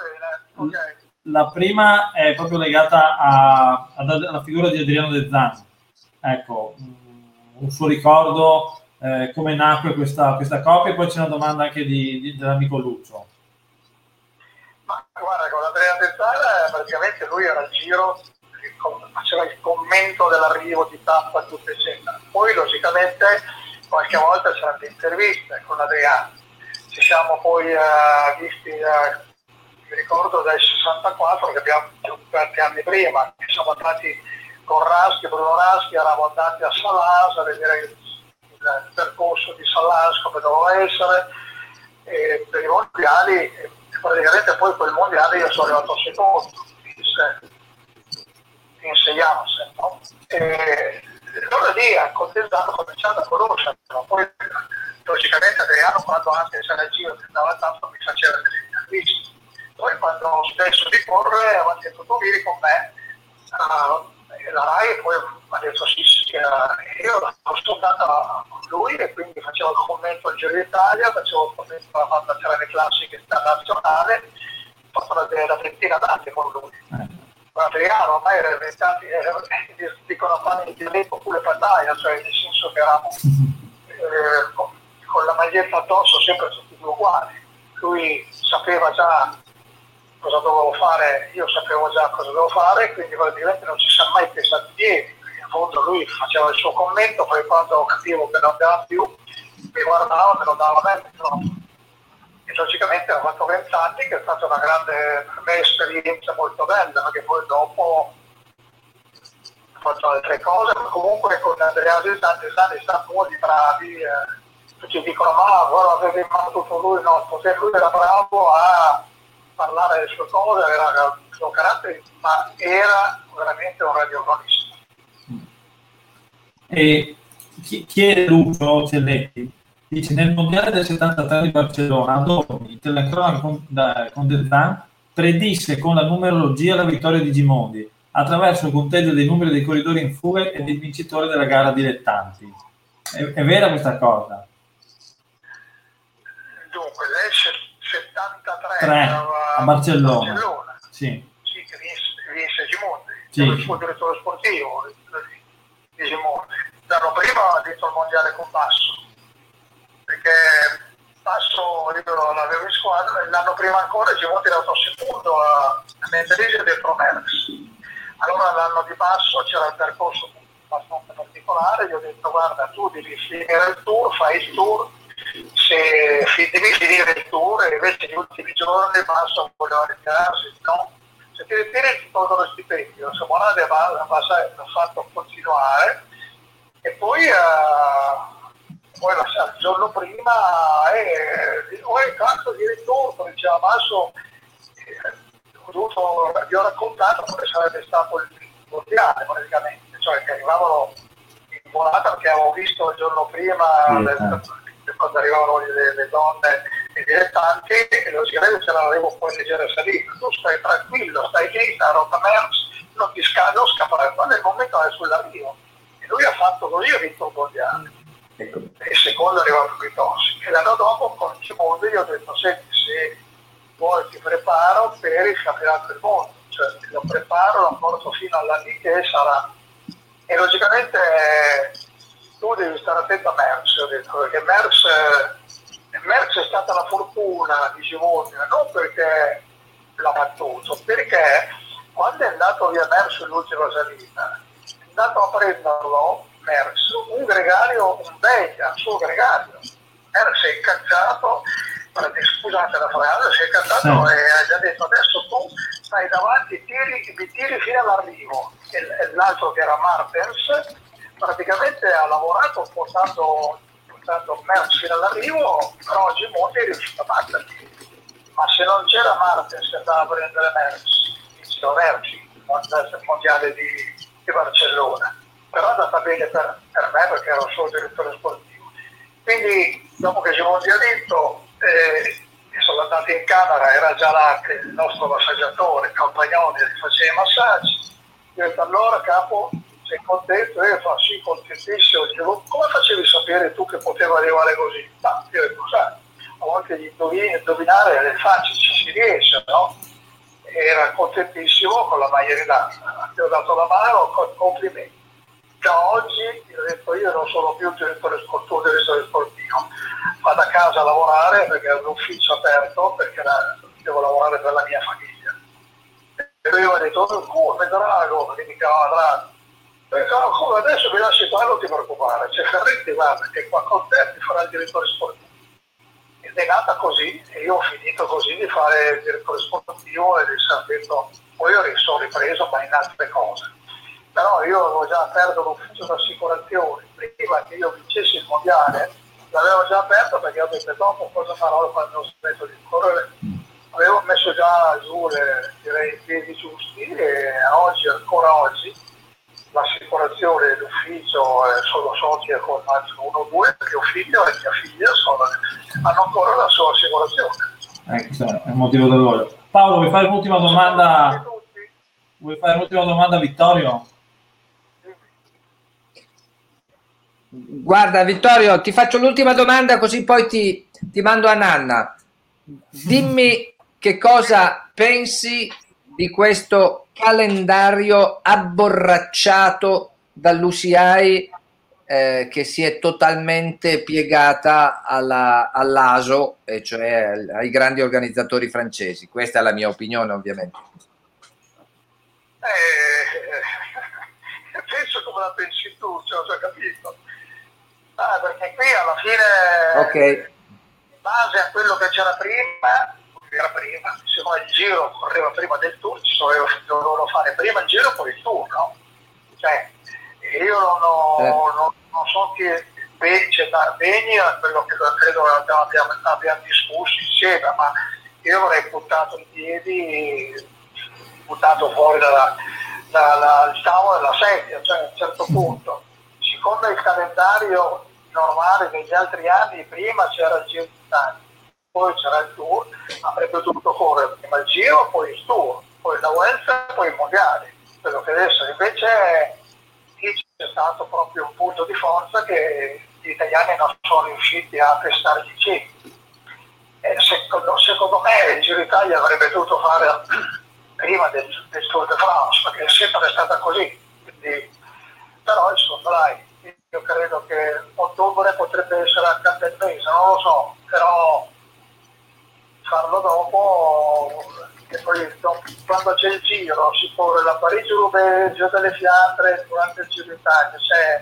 La prima è proprio legata a- alla figura di Adriano De Zan. Ecco, mm, un suo ricordo, eh, come nacque questa, questa coppia, e poi c'è una domanda anche di, di- dell'amico Lucio. Ma guarda, con Andrea Tezzara praticamente lui era al giro, faceva il commento dell'arrivo di tappa, tutto eccetera. Poi logicamente qualche volta c'erano le interviste con Adriano. Ci siamo poi eh, visti, eh, mi ricordo dal 64 che abbiamo tanti anni prima, siamo andati con Raschi, Bruno Raschi, eravamo andati a Salas a vedere il, percorso di Salas come doveva essere e per i mondiali e praticamente poi quel mondiale io sono arrivato secondo in se- in sei anni no? e allora lì a contentato ho cominciato a conoscerlo poi logicamente Adriano quando anche se nel giro andava tanto mi faceva delle interviste poi quando ho smesso di correre aveva detto tu vieni con me Ah, e la RAI poi ha detto sì, sì, eh, io sono andata con lui e quindi facevo il commento al Giro d'Italia, facevo il commento alla banda Cerane Classiche internazionale, ho fatto una ventina d'anni con lui. Eh, Adriano ormai era diventati, eh, dicono fanno il dialetto pure battaglia, cioè nel senso che eravamo eh, con, con la maglietta addosso sempre tutti due uguali. Lui sapeva già cosa dovevo fare, io sapevo già cosa dovevo fare, quindi praticamente non ci siamo mai pensati dietro. In fondo lui faceva il suo commento, poi quando capivo che non andava più, mi guardava, me lo dava no. E logicamente ho fatto 20 anni, che è stata una grande per me, esperienza molto bella, perché poi dopo ho fatto altre cose, ma comunque con Andrea De Santi Santi sta uno di bravi, eh, tutti dicono ma guarda aveva tutto lui, no, perché lui era bravo a parlare delle sue cose, era il suo carattere, ma era veramente un radiocronista. E chi- chiede Lucio Celletti, dice nel mondiale del 73 di Barcellona, Adorni, telecronaca con, da- con De Zan, predisse con la numerologia la vittoria di Gimondi attraverso il conteggio dei numeri dei corridori in fuga e del vincitore della gara dilettanti. È, è vera questa cosa? Dunque, lei se- 73 Tre, a Barcellona. Barcellona. Sì. Sì, che vinse, vinse Gimondi, Sì. il suo direttore sportivo di Gimondi. L'anno prima ha vinto il mondiale con Basso, perché Basso io l'avevo in squadra, e l'anno prima ancora Gimondi era stato secondo a a Mendelise dentro Merckx. Allora l'anno di Basso c'era il percorso abbastanza particolare, gli ho detto guarda tu devi finire il tour, fai il tour, se finire il tour e invece gli ultimi giorni Basso voleva ritirarsi, no? Se ti ritiri ti tolgo lo stipendio, se va, l'ha fatto continuare e poi, eh, poi la- il giorno prima eh, eh, cazzo di ritorno, diceva Basso, eh, ho dovuto, gli ho raccontato come sarebbe stato il mondiale praticamente, cioè che arrivavano in volata perché avevo visto il giorno prima Sì, le- quando arrivavano le, le donne e i dilettanti e logicamente ce l'avevo poi leggera salita. Tu stai tranquillo, stai lì, sta roba Merckx, non ti sca- non scappare, ma nel momento è sull'arrivo. E lui ha fatto così, ha vinto il mondiale Ecco. e il secondo è arrivato Vitossi. E l'anno dopo con Gimondi gli ho detto, senti, se vuoi ti preparo per il campionato del mondo, cioè lo preparo, lo porto fino alla lì che sarà. E logicamente tu devi stare attento a Merckx, ho detto, perché Merckx, eh, Merckx è stata la fortuna di Gimondi, non perché l'ha battuto, perché quando è andato via Merckx l'ultima salita, è andato a prenderlo Merckx, un gregario, un belga, un suo gregario. Merckx è incazzato, scusate la frase, si è incazzato Sì. e ha già detto adesso tu stai davanti, tiri, mi tiri fino all'arrivo. E l'altro che era Martens praticamente ha lavorato portando, portando Merckx fino all'arrivo, però Gimondi è riuscito a batterli. Ma se non c'era Martens che andava a prendere Merckx, vinceva Merckx il mondiale di, di Barcellona, però è andata bene per, per me perché ero solo direttore sportivo. Quindi dopo che Gimondi ha vinto, eh, sono andato in camera, era già là che il nostro massaggiatore, Campagnoni, gli faceva i massaggi, Io detto, allora capo, sei contento? E io fa sì, contentissimo. Dicevo, come facevi sapere tu che poteva arrivare così? Ma io detto, sai, a volte gli indovinare le facce ci si riesce, no? Era contentissimo con la maglia di danza, ti ho dato la mano, complimenti. Da oggi io ho detto io non sono più direttore sportivo, direttore sportivo, vado a casa a lavorare perché è un ufficio aperto, perché devo lavorare per la mia famiglia. E io ho detto, oh, come drago, perché mi chiamava drago. Però come adesso mi lasci fare, non ti preoccupare, c'è Ferretti, guarda, che qua con te ti farà il direttore sportivo ed è nata così e io ho finito così di fare il direttore sportivo e di detto, poi io sono ripreso ma in altre cose. Però io avevo già aperto l'ufficio d'assicurazione, prima che io vincessi il mondiale, l'avevo già aperto perché ho detto dopo cosa farò quando smetto di correre. Avevo messo già giù le, direi, i piedi giusti e oggi, ancora oggi, l'assicurazione l'ufficio eh, sono soci con uno o due, mio figlio e mia figlia sono, hanno ancora la sua assicurazione. Ecco, è il motivo dell'olio. Paolo, vuoi fare l'ultima domanda? Vuoi fare l'ultima domanda a Vittorio? Guarda Vittorio, ti faccio l'ultima domanda così poi ti, ti mando a Nanna. Dimmi che cosa pensi di questo calendario abborracciato dall'UCI eh, che si è totalmente piegata alla, all'ASO, e cioè ai grandi organizzatori francesi. Questa è la mia opinione, ovviamente. Eh, penso come la pensi tu, cioè, ho già capito. Ah, perché qui alla fine, okay. in base a quello che c'era prima, era prima, no il giro correva prima del tour, ci dovevano fare prima il giro poi il tour, no? Cioè, io non, ho, eh. non, non so che c'è da Begni a quello che credo abbiamo, abbiamo discusso insieme, ma io avrei buttato in piedi, buttato fuori dalla, dalla, dal tavolo della sedia, cioè a un certo punto. Siccome il calendario normale degli altri anni, prima c'era il Giro d'Italia, poi c'era il tour, avrebbe dovuto correre prima il giro, poi il tour, poi la Vuelta, poi il mondiale. Quello che adesso invece c'è stato proprio un punto di forza che gli italiani non sono riusciti a testargli cibi. Secondo, secondo, me il Giro Italia avrebbe dovuto fare prima del, del, Tour de France, perché è sempre stata così. Quindi, però insomma dai, io credo che ottobre potrebbe essere anche il mese, non lo so, però farlo dopo e poi quando c'è il giro si porre la Parigi-Roubaix, il Giro delle Fiandre durante il Giro d'Italia. Cioè,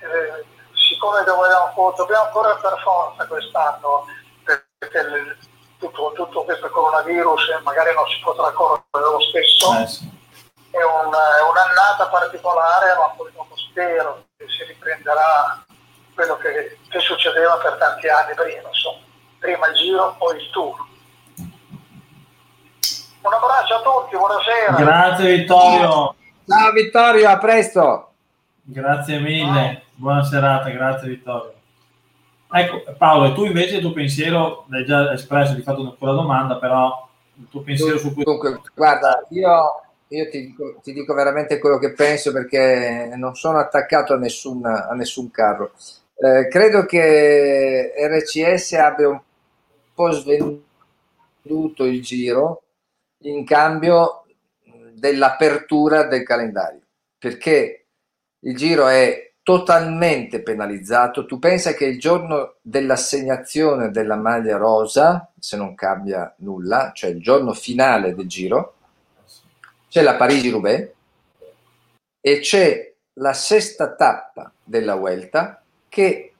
eh, siccome dobbiamo, dobbiamo correre per forza quest'anno perché il, tutto, tutto, questo coronavirus magari non si potrà correre lo stesso. Eh sì. è, un, è, un'annata particolare ma poi dopo spero che si riprenderà quello che, che succedeva per tanti anni prima insomma prima il giro, poi il tour. Un abbraccio a tutti, buonasera. Grazie Vittorio. Ciao Vittorio, a presto. Grazie mille, buona serata, grazie Vittorio. Ecco Paolo, e tu invece il tuo pensiero, l'hai già espresso, ti fatto una domanda, però il tuo pensiero su questo... Dunque, guarda, io, io ti, dico, ti, dico, veramente quello che penso perché non sono attaccato a nessun, a nessun carro. Eh, credo che RCS abbia un po' svenduto il giro in cambio dell'apertura del calendario, perché il giro è totalmente penalizzato. Tu pensa che il giorno dell'assegnazione della maglia rosa, se non cambia nulla, cioè il giorno finale del giro, c'è la Parigi-Roubaix e c'è la sesta tappa della Vuelta che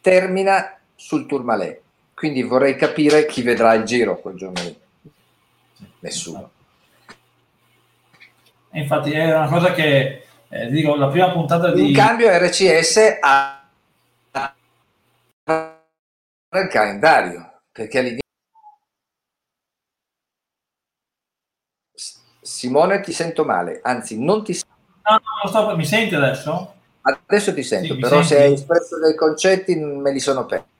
termina sul Tourmalet. Quindi vorrei capire chi vedrà il giro quel giorno lì. Nessuno. Infatti è una cosa che eh, dico, la prima puntata di... In cambio RCS ha il calendario, perché all'inizio... Simone ti sento male, anzi non ti sento. No, no, sto... mi senti adesso? Adesso ti sento, sì, però se hai espresso dei concetti me li sono persi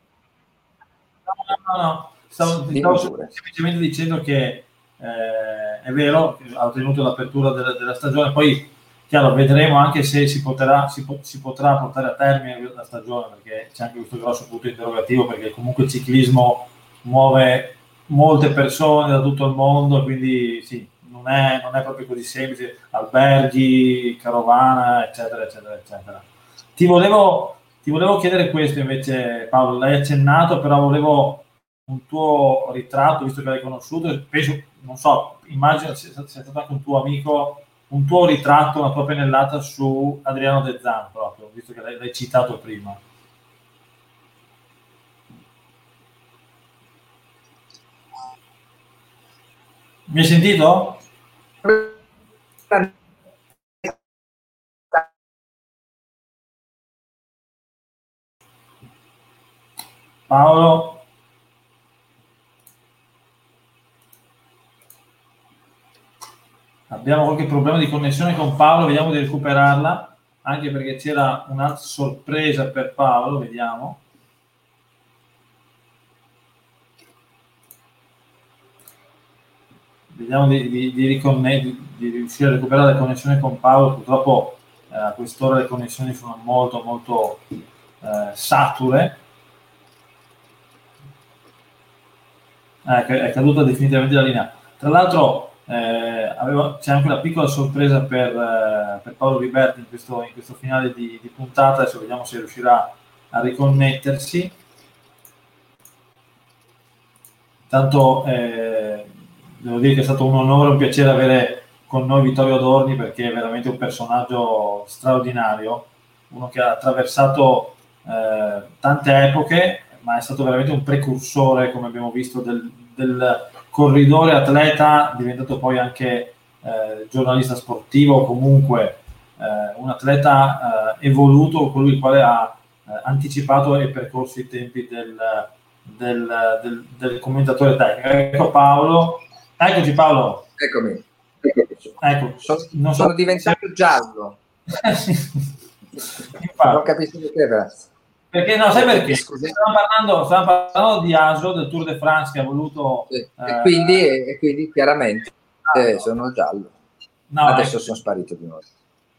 no, no, stavo, stavo semplicemente dicendo che eh, è vero, ha ottenuto l'apertura della, della, stagione, poi chiaro, vedremo anche se si potrà, si, si potrà, portare a termine la stagione, perché c'è anche questo grosso punto interrogativo, perché comunque il ciclismo muove molte persone da tutto il mondo, quindi sì, non è, non è proprio così semplice, alberghi, carovana, eccetera, eccetera, eccetera. Ti volevo, ti volevo chiedere questo invece, Paolo, l'hai accennato, però volevo un tuo ritratto, visto che l'hai conosciuto, penso, non so, immagino sia stato anche un tuo amico, un tuo ritratto, una tua pennellata su Adriano De Zan, proprio, visto che l'hai, l'hai citato prima. Mi hai sentito? Paolo? Abbiamo qualche problema di connessione con Paolo, vediamo di recuperarla, anche perché c'era un'altra sorpresa per Paolo, vediamo. Vediamo di, di, di, di, di, riuscire a recuperare la connessione con Paolo, purtroppo eh, a quest'ora le connessioni sono molto molto eh, sature. Eh, è caduta definitivamente la linea. Tra l'altro eh, avevo, c'è anche una piccola sorpresa per, eh, per Paolo Riberti in questo, in questo finale di, di, puntata, adesso vediamo se riuscirà a riconnettersi. Intanto eh, devo dire che è stato un onore, un piacere avere con noi Vittorio Adorni perché è veramente un personaggio straordinario, uno che ha attraversato eh, tante epoche, ma è stato veramente un precursore, come abbiamo visto, del, del corridore atleta, diventato poi anche eh, giornalista sportivo, comunque eh, un atleta eh, evoluto, colui il quale ha eh, anticipato e percorso i tempi del, del, del, del, commentatore tecnico. Ecco Paolo, eccoci Paolo. Eccomi. Ecco, sono, non sono diventato giallo. non capisco perché, grazie. Perché no, sai perché? Stiamo parlando, stiamo parlando di Aso, del Tour de France che ha voluto... Sì. Eh, e, quindi, e, quindi, chiaramente eh, sono giallo. No, Adesso ecco. sono sparito di nuovo.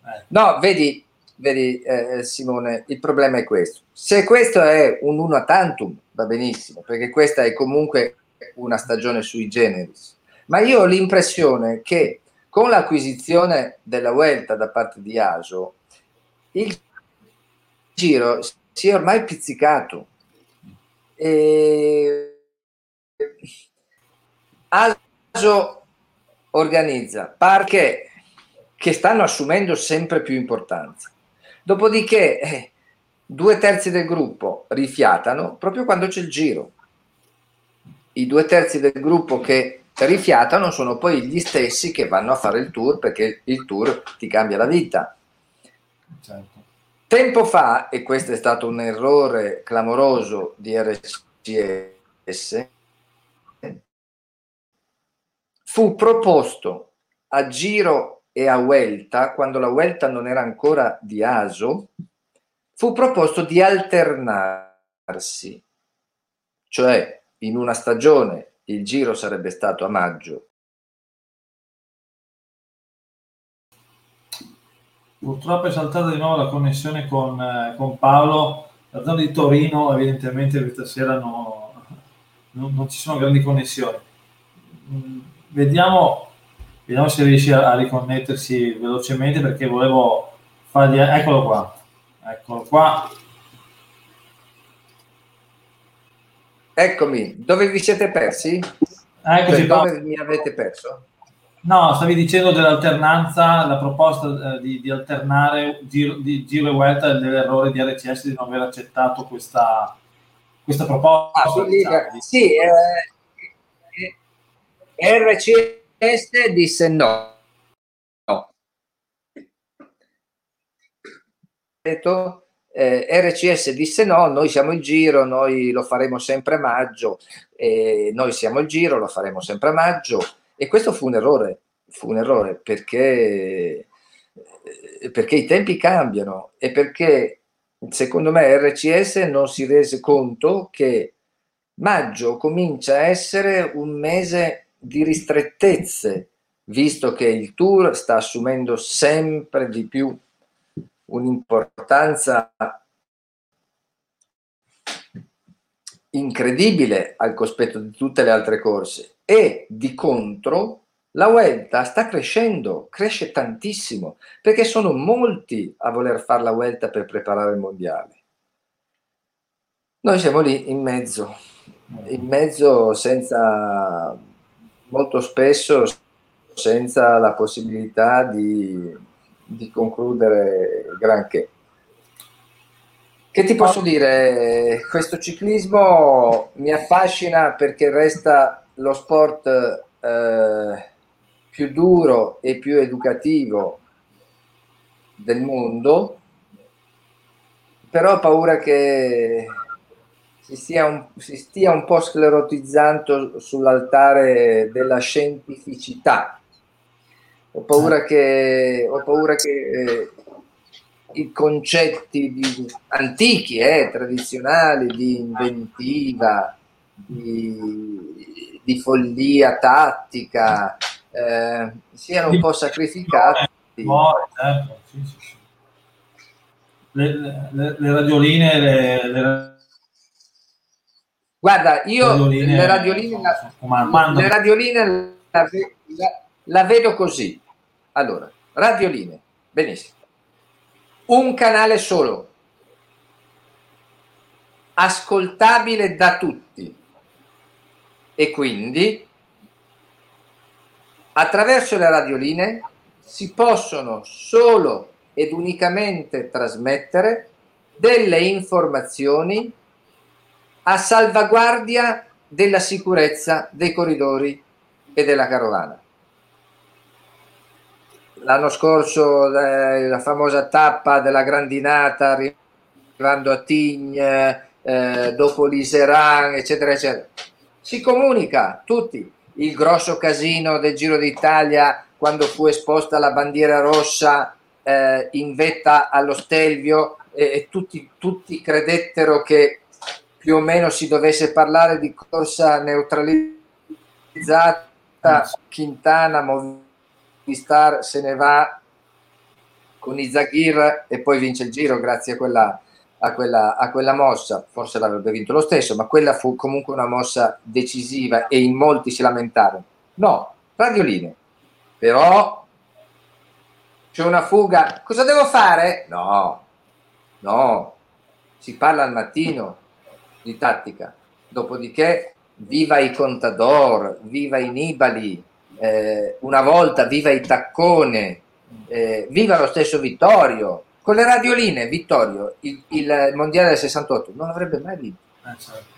Eh. No, vedi, vedi eh, Simone, il problema è questo. Se questo è un uno tantum, va benissimo, perché questa è comunque una stagione sui generis. Ma io ho l'impressione che con l'acquisizione della Vuelta da parte di Aso, il giro si è ormai pizzicato. E... Aso organizza parche che stanno assumendo sempre più importanza. Dopodiché eh, due terzi del gruppo rifiatano proprio quando c'è il giro. I due terzi del gruppo che rifiatano sono poi gli stessi che vanno a fare il tour perché il tour ti cambia la vita. Certo. Tempo fa, e questo è stato un errore clamoroso di RCS, fu proposto a Giro e a Welta, quando la Welta non era ancora di ASO, fu proposto di alternarsi, cioè in una stagione il Giro sarebbe stato a maggio Purtroppo è saltata di nuovo la connessione con, eh, con Paolo. La zona di Torino, evidentemente, questa sera no, non, non, ci sono grandi connessioni. Mm, vediamo, vediamo se riesce a, a riconnettersi velocemente perché volevo fargli. Eccolo qua. Eccolo qua. Eccomi, dove vi siete persi? Eccoci, cioè, dove mi avete perso? No, stavi dicendo dell'alternanza, la proposta eh, di, di, alternare giro, di giro e vuelta e dell'errore di RCS di non aver accettato questa, questa proposta. Ah, diciamo. Sì, eh, RCS disse no. no. Eh, RCS disse no, noi siamo il giro, noi lo faremo sempre a maggio, noi siamo il giro, lo faremo sempre a maggio e questo fu un errore, fu un errore perché, eh, perché i tempi cambiano e perché secondo me RCS non si rese conto che maggio comincia a essere un mese di ristrettezze, visto che il tour sta assumendo sempre di più un'importanza incredibile al cospetto di tutte le altre corse e di contro la Vuelta sta crescendo, cresce tantissimo, perché sono molti a voler fare la Vuelta per preparare il mondiale. Noi siamo lì in mezzo, in mezzo senza, molto spesso senza la possibilità di, di concludere granché. Che ti posso dire? Questo ciclismo mi affascina perché resta lo sport eh, più duro e più educativo del mondo, però ho paura che si stia un, si stia un po' sclerotizzando sull'altare della scientificità. Ho paura che, ho paura che eh, i concetti di, antichi, eh, tradizionali, di inventiva, di, di follia tattica, eh, siano un po' sacrificati. certo. sì, sì, sì. Le, le, le, radioline, le, le... Guarda, io radioline, le radioline, la, le radioline la, la, la vedo così. Allora, radioline, benissimo. Un canale solo, ascoltabile da tutti e quindi Attraverso le radioline si possono solo ed unicamente trasmettere delle informazioni a salvaguardia della sicurezza dei corridori e della carovana. L'anno scorso eh, la famosa tappa della grandinata arrivando a Tignes, eh, dopo l'Iseran, eccetera, eccetera. Si comunica tutti. Il grosso casino del Giro d'Italia quando fu esposta la bandiera rossa eh, in vetta allo Stelvio e, e tutti, tutti, credettero che più o meno si dovesse parlare di corsa neutralizzata, Quintana, Movistar se ne va con Izagir e poi vince il Giro grazie a quella a quella, a quella mossa, forse l'avrebbe vinto lo stesso, ma quella fu comunque una mossa decisiva e in molti si lamentarono. No, radioline. Però c'è una fuga, cosa devo fare? No, no, si parla al mattino di tattica, dopodiché viva i Contador, viva i Nibali, eh, una volta viva i Taccone, eh, viva lo stesso Vittorio, con le radioline, Vittorio, il, il mondiale del 68 non avrebbe mai vinto. Eh, certo.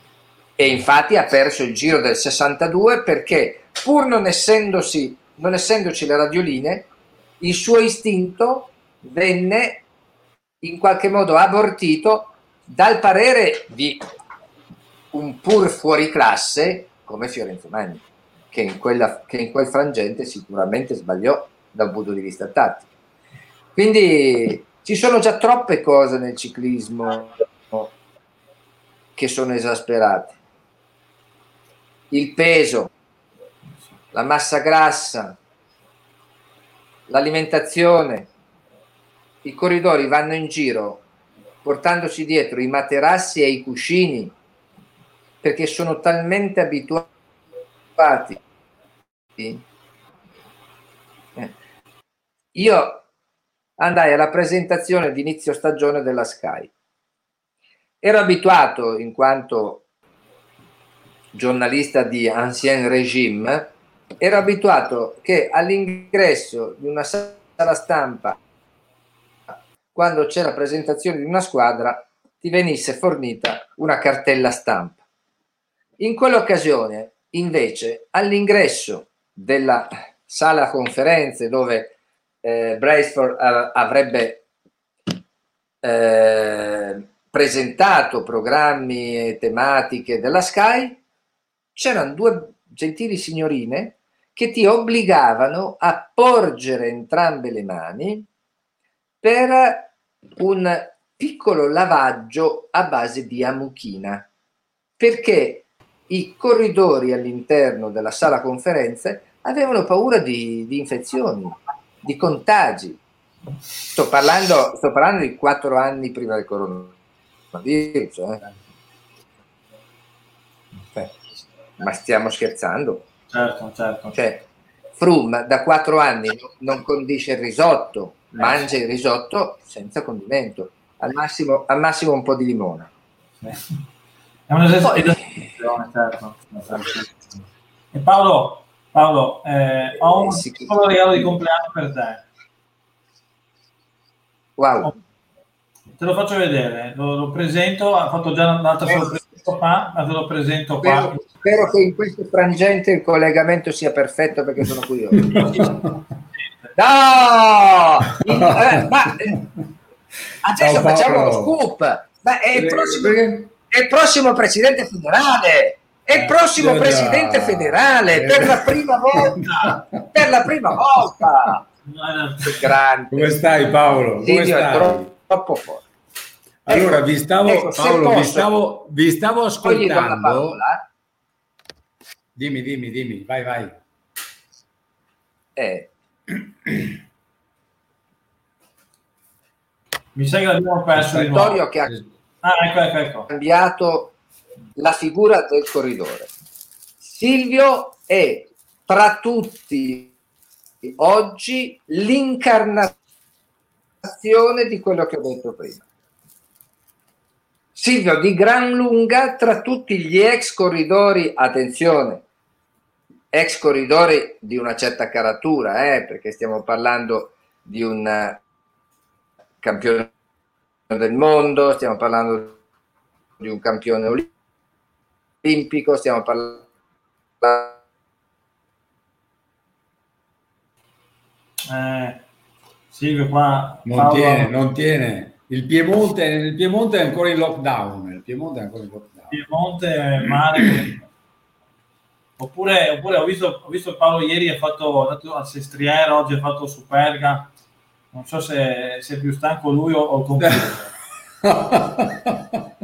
E infatti ha perso il giro del 62 perché pur non, essendosi, non essendoci le radioline, il suo istinto venne in qualche modo abortito dal parere di un pur fuori classe come Fiorenzo Magni, che in, quella, che in quel frangente sicuramente sbagliò da un punto di vista tattico. Quindi ci sono già troppe cose nel ciclismo che sono esasperate. Il peso, la massa grassa, l'alimentazione, i corridori vanno in giro portandosi dietro i materassi e i cuscini perché sono talmente abituati. Eh. Io andai alla presentazione di inizio stagione della Sky. Ero abituato, in quanto giornalista di Ancien Regime, ero abituato che all'ingresso di una sala stampa, quando c'è la presentazione di una squadra, ti venisse fornita una cartella stampa. In quell'occasione, invece, all'ingresso della sala conferenze dove eh, Braceford avrebbe eh, presentato programmi e tematiche della Sky, c'erano due gentili signorine che ti obbligavano a porgere entrambe le mani per un piccolo lavaggio a base di amuchina, perché i corridori all'interno della sala conferenze avevano paura di, di infezioni, di contagi. Sto parlando, sto parlando di quattro anni prima del coronavirus. Eh. Cioè, ma stiamo scherzando? Certo, certo. Cioè, Frum da quattro anni non condisce il risotto, mangia il risotto senza condimento, al massimo, al massimo un po' di limone. È un'esercitazione, certo. E Paolo, Paolo eh, ho un piccolo regalo di compleanno per te. Wow. Te lo faccio vedere, lo, lo presento, ha fatto già un'altra sorpresa fa, ma te lo presento qua. Spero, spero, che in questo frangente il collegamento sia perfetto perché sono curioso. no! In, eh, ma, eh, adesso facciamo lo scoop. Ma è il, prossimo, è il prossimo presidente federale. È il prossimo eh, presidente federale per la prima volta. per la prima volta. Grande. Come stai Paolo? Come Dio, stai? troppo forte. Allora, vi stavo, ecco, Paolo, posso, vi, stavo, vi stavo ascoltando. Dimmi, dimmi, dimmi, vai, vai. Eh. Mi sa che l'abbiamo perso di nuovo. che ha ah, ecco, ecco, ecco. cambiato la figura del corridore. Silvio è tra tutti oggi l'incarnazione di quello che ho detto prima. Silvio, di gran lunga tra tutti gli ex corridori, attenzione, ex corridori di una certa caratura, eh, perché stiamo parlando di un eh, campione del mondo, stiamo parlando di un campione olimpico, stiamo parlando eh, Silvio qua non Paolo... tiene, non tiene il Piemonte, il Piemonte, è ancora in lockdown. Il Piemonte è ancora in lockdown. Piemonte, mare. oppure, oppure ho, visto, ho visto Paolo ieri ha fatto ha a Sestriere, oggi ha fatto Superga. Non so se, se, è più stanco lui o, o il computer.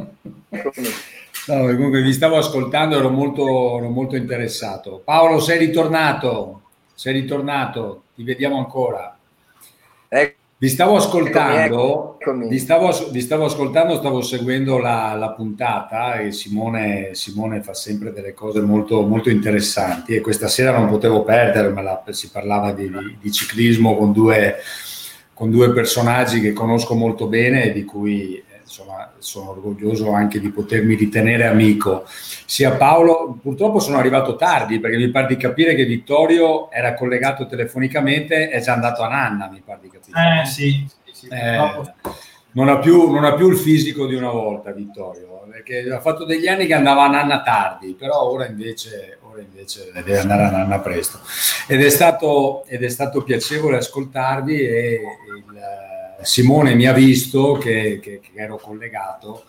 no, comunque vi stavo ascoltando, ero molto, ero molto interessato. Paolo, sei ritornato? Sei ritornato? Ti vediamo ancora. Ecco. Vi stavo ascoltando, eccomi, eccomi. Vi, stavo, vi stavo ascoltando, stavo seguendo la, la puntata e Simone, Simone, fa sempre delle cose molto, molto interessanti e questa sera non potevo perdermela, si parlava di, di, di ciclismo con due, con due personaggi che conosco molto bene e di cui insomma, sono orgoglioso anche di potermi ritenere amico. Sia Paolo, purtroppo sono arrivato tardi perché mi pare di capire che Vittorio era collegato telefonicamente, è già andato a Nanna, mi pare di capire. Eh sì, sì, sì eh, non, ha più, non ha più il fisico di una volta Vittorio, perché ha fatto degli anni che andava a Nanna tardi, però ora invece, ora invece deve andare a Nanna presto. Ed è stato, ed è stato piacevole ascoltarvi e il Simone mi ha visto che, che, che, ero collegato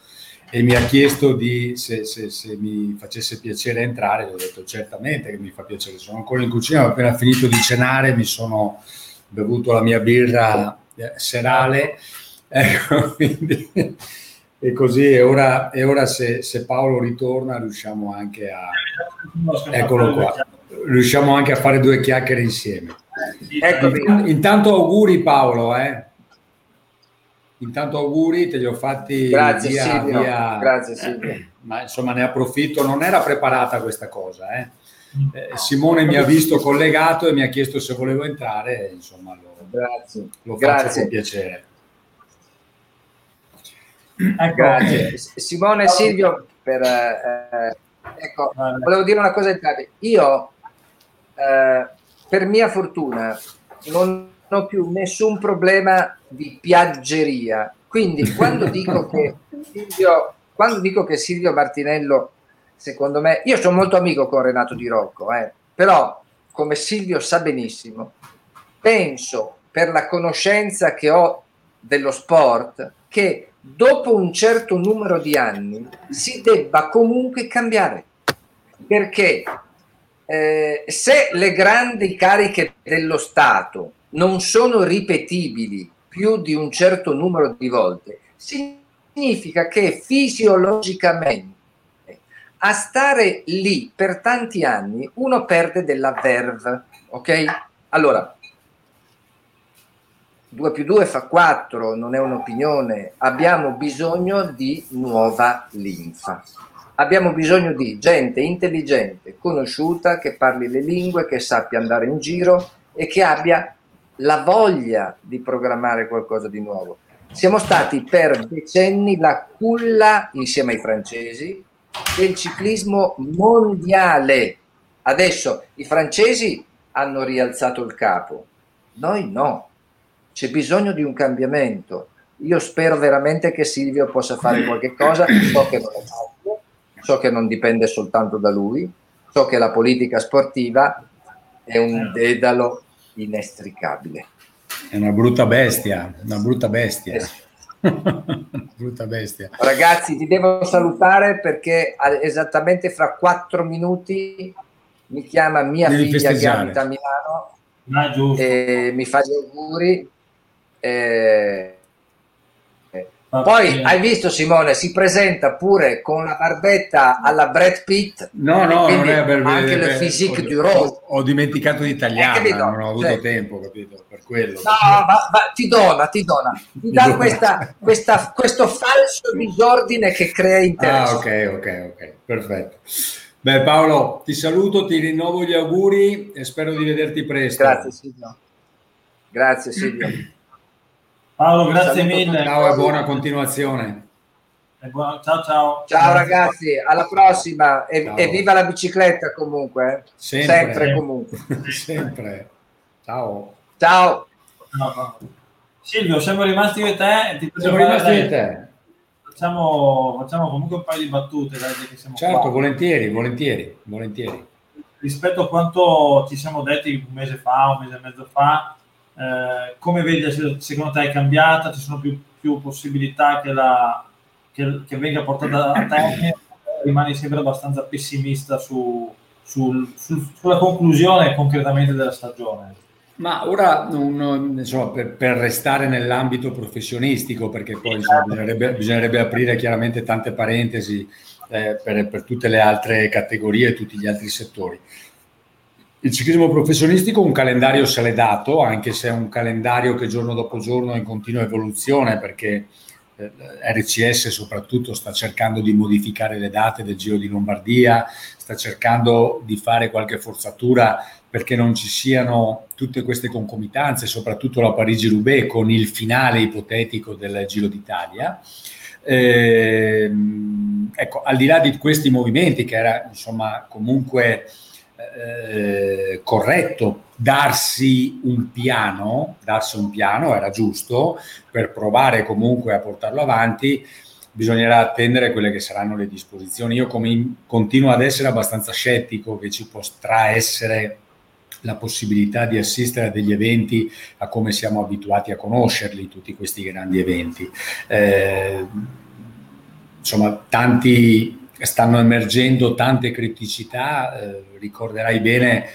e mi ha chiesto di, se, se, se, mi facesse piacere entrare. Gli ho detto certamente che mi fa piacere. Sono ancora in cucina, ho appena finito di cenare, mi sono bevuto la mia birra eh, serale. Ecco, quindi, e così e ora, e ora se, se, Paolo ritorna riusciamo anche a eccolo qua riusciamo anche a fare due chiacchiere insieme ecco, intanto auguri Paolo eh. Intanto auguri, te li ho fatti Grazie, via, Silvio. Via, Grazie Silvio. ma insomma ne approfitto, non era preparata questa cosa. Eh. Eh, Simone mi ha visto collegato e mi ha chiesto se volevo entrare, insomma lo, Grazie. lo faccio Grazie. con piacere. Ecco. Grazie. Simone e Silvio, per, eh, ecco, volevo dire una cosa in tardi. Io, eh, per mia fortuna, non ho più nessun problema di piaggeria. Quindi quando dico che Silvio, quando dico che Silvio Martinello, secondo me, io sono molto amico con Renato Di Rocco, eh, però come Silvio sa benissimo, penso per la conoscenza che ho dello sport che dopo un certo numero di anni si debba comunque cambiare perché eh, se le grandi cariche dello Stato non sono ripetibili più di un certo numero di volte, significa che fisiologicamente a stare lì per tanti anni uno perde della verve, ok? Allora, 2 più 2 fa 4, non è un'opinione, abbiamo bisogno di nuova linfa. Abbiamo bisogno di gente intelligente, conosciuta, che parli le lingue, che sappia andare in giro e che abbia la voglia di programmare qualcosa di nuovo. Siamo stati per decenni la culla, insieme ai francesi, del ciclismo mondiale. Adesso i francesi hanno rialzato il capo, noi no. C'è bisogno di un cambiamento. Io spero veramente che Silvio possa fare qualche cosa, so che non è facile, so che non dipende soltanto da lui, so che la politica sportiva è un dedalo inestricabile. È una brutta bestia, una brutta bestia. brutta bestia. Ragazzi, ti devo salutare perché esattamente fra quattro minuti mi chiama mia Devi figlia che abita a Milano ah, e mi fa gli auguri. E poi hai visto Simone, si presenta pure con la barbetta alla Brad Pitt. No, no, non è per anche le physique ho, du rose. Ho, dimenticato l'italiano, eh, non ho avuto cioè, tempo, capito? Per quello. No, ma, ma ti dona, ti dona. Ti dà questa, questa, questo falso disordine che crea interesse. Ah, ok, ok, ok, perfetto. Beh Paolo, ti saluto, ti rinnovo gli auguri e spero di vederti presto. Grazie Silvio. Grazie Silvio. Paolo, grazie mille. Ciao e buona continuazione. E buona, ciao ciao. Ciao ragazzi, alla prossima e, e viva la bicicletta comunque. Eh. Sempre, Sempre comunque. Sempre. Ciao. Ciao. ciao. Silvio, siamo rimasti io e te. Ti siamo rimasti io e te. Facciamo, facciamo, comunque un paio di battute. Dai, certo, qua. volentieri, volentieri, volentieri. Rispetto a quanto ci siamo detti un mese fa, un mese e mezzo fa, eh, come vedi, secondo te è cambiata? Ci sono più, più possibilità che, la, che, che, venga portata a termine? Rimani sempre abbastanza pessimista su, sul, sul, sulla conclusione concretamente della stagione? Ma ora, un, insomma, per, per, restare nell'ambito professionistico, perché poi insomma, bisognerebbe, bisognerebbe, aprire chiaramente tante parentesi eh, per, per, tutte le altre categorie e tutti gli altri settori. Il ciclismo professionistico un calendario se l'è dato, anche se è un calendario che giorno dopo giorno è in continua evoluzione perché eh, RCS soprattutto sta cercando di modificare le date del Giro di Lombardia, sta cercando di fare qualche forzatura perché non ci siano tutte queste concomitanze, soprattutto la Parigi-Roubaix con il finale ipotetico del Giro d'Italia. Eh, ecco, al di là di questi movimenti, che era insomma comunque eh, corretto darsi un piano, darsi un piano era giusto per provare comunque a portarlo avanti, bisognerà attendere quelle che saranno le disposizioni. Io come, continuo ad essere abbastanza scettico che ci potrà essere la possibilità di assistere a degli eventi a come siamo abituati a conoscerli, tutti questi grandi eventi. Eh, insomma, tanti stanno emergendo tante criticità, eh, ricorderai bene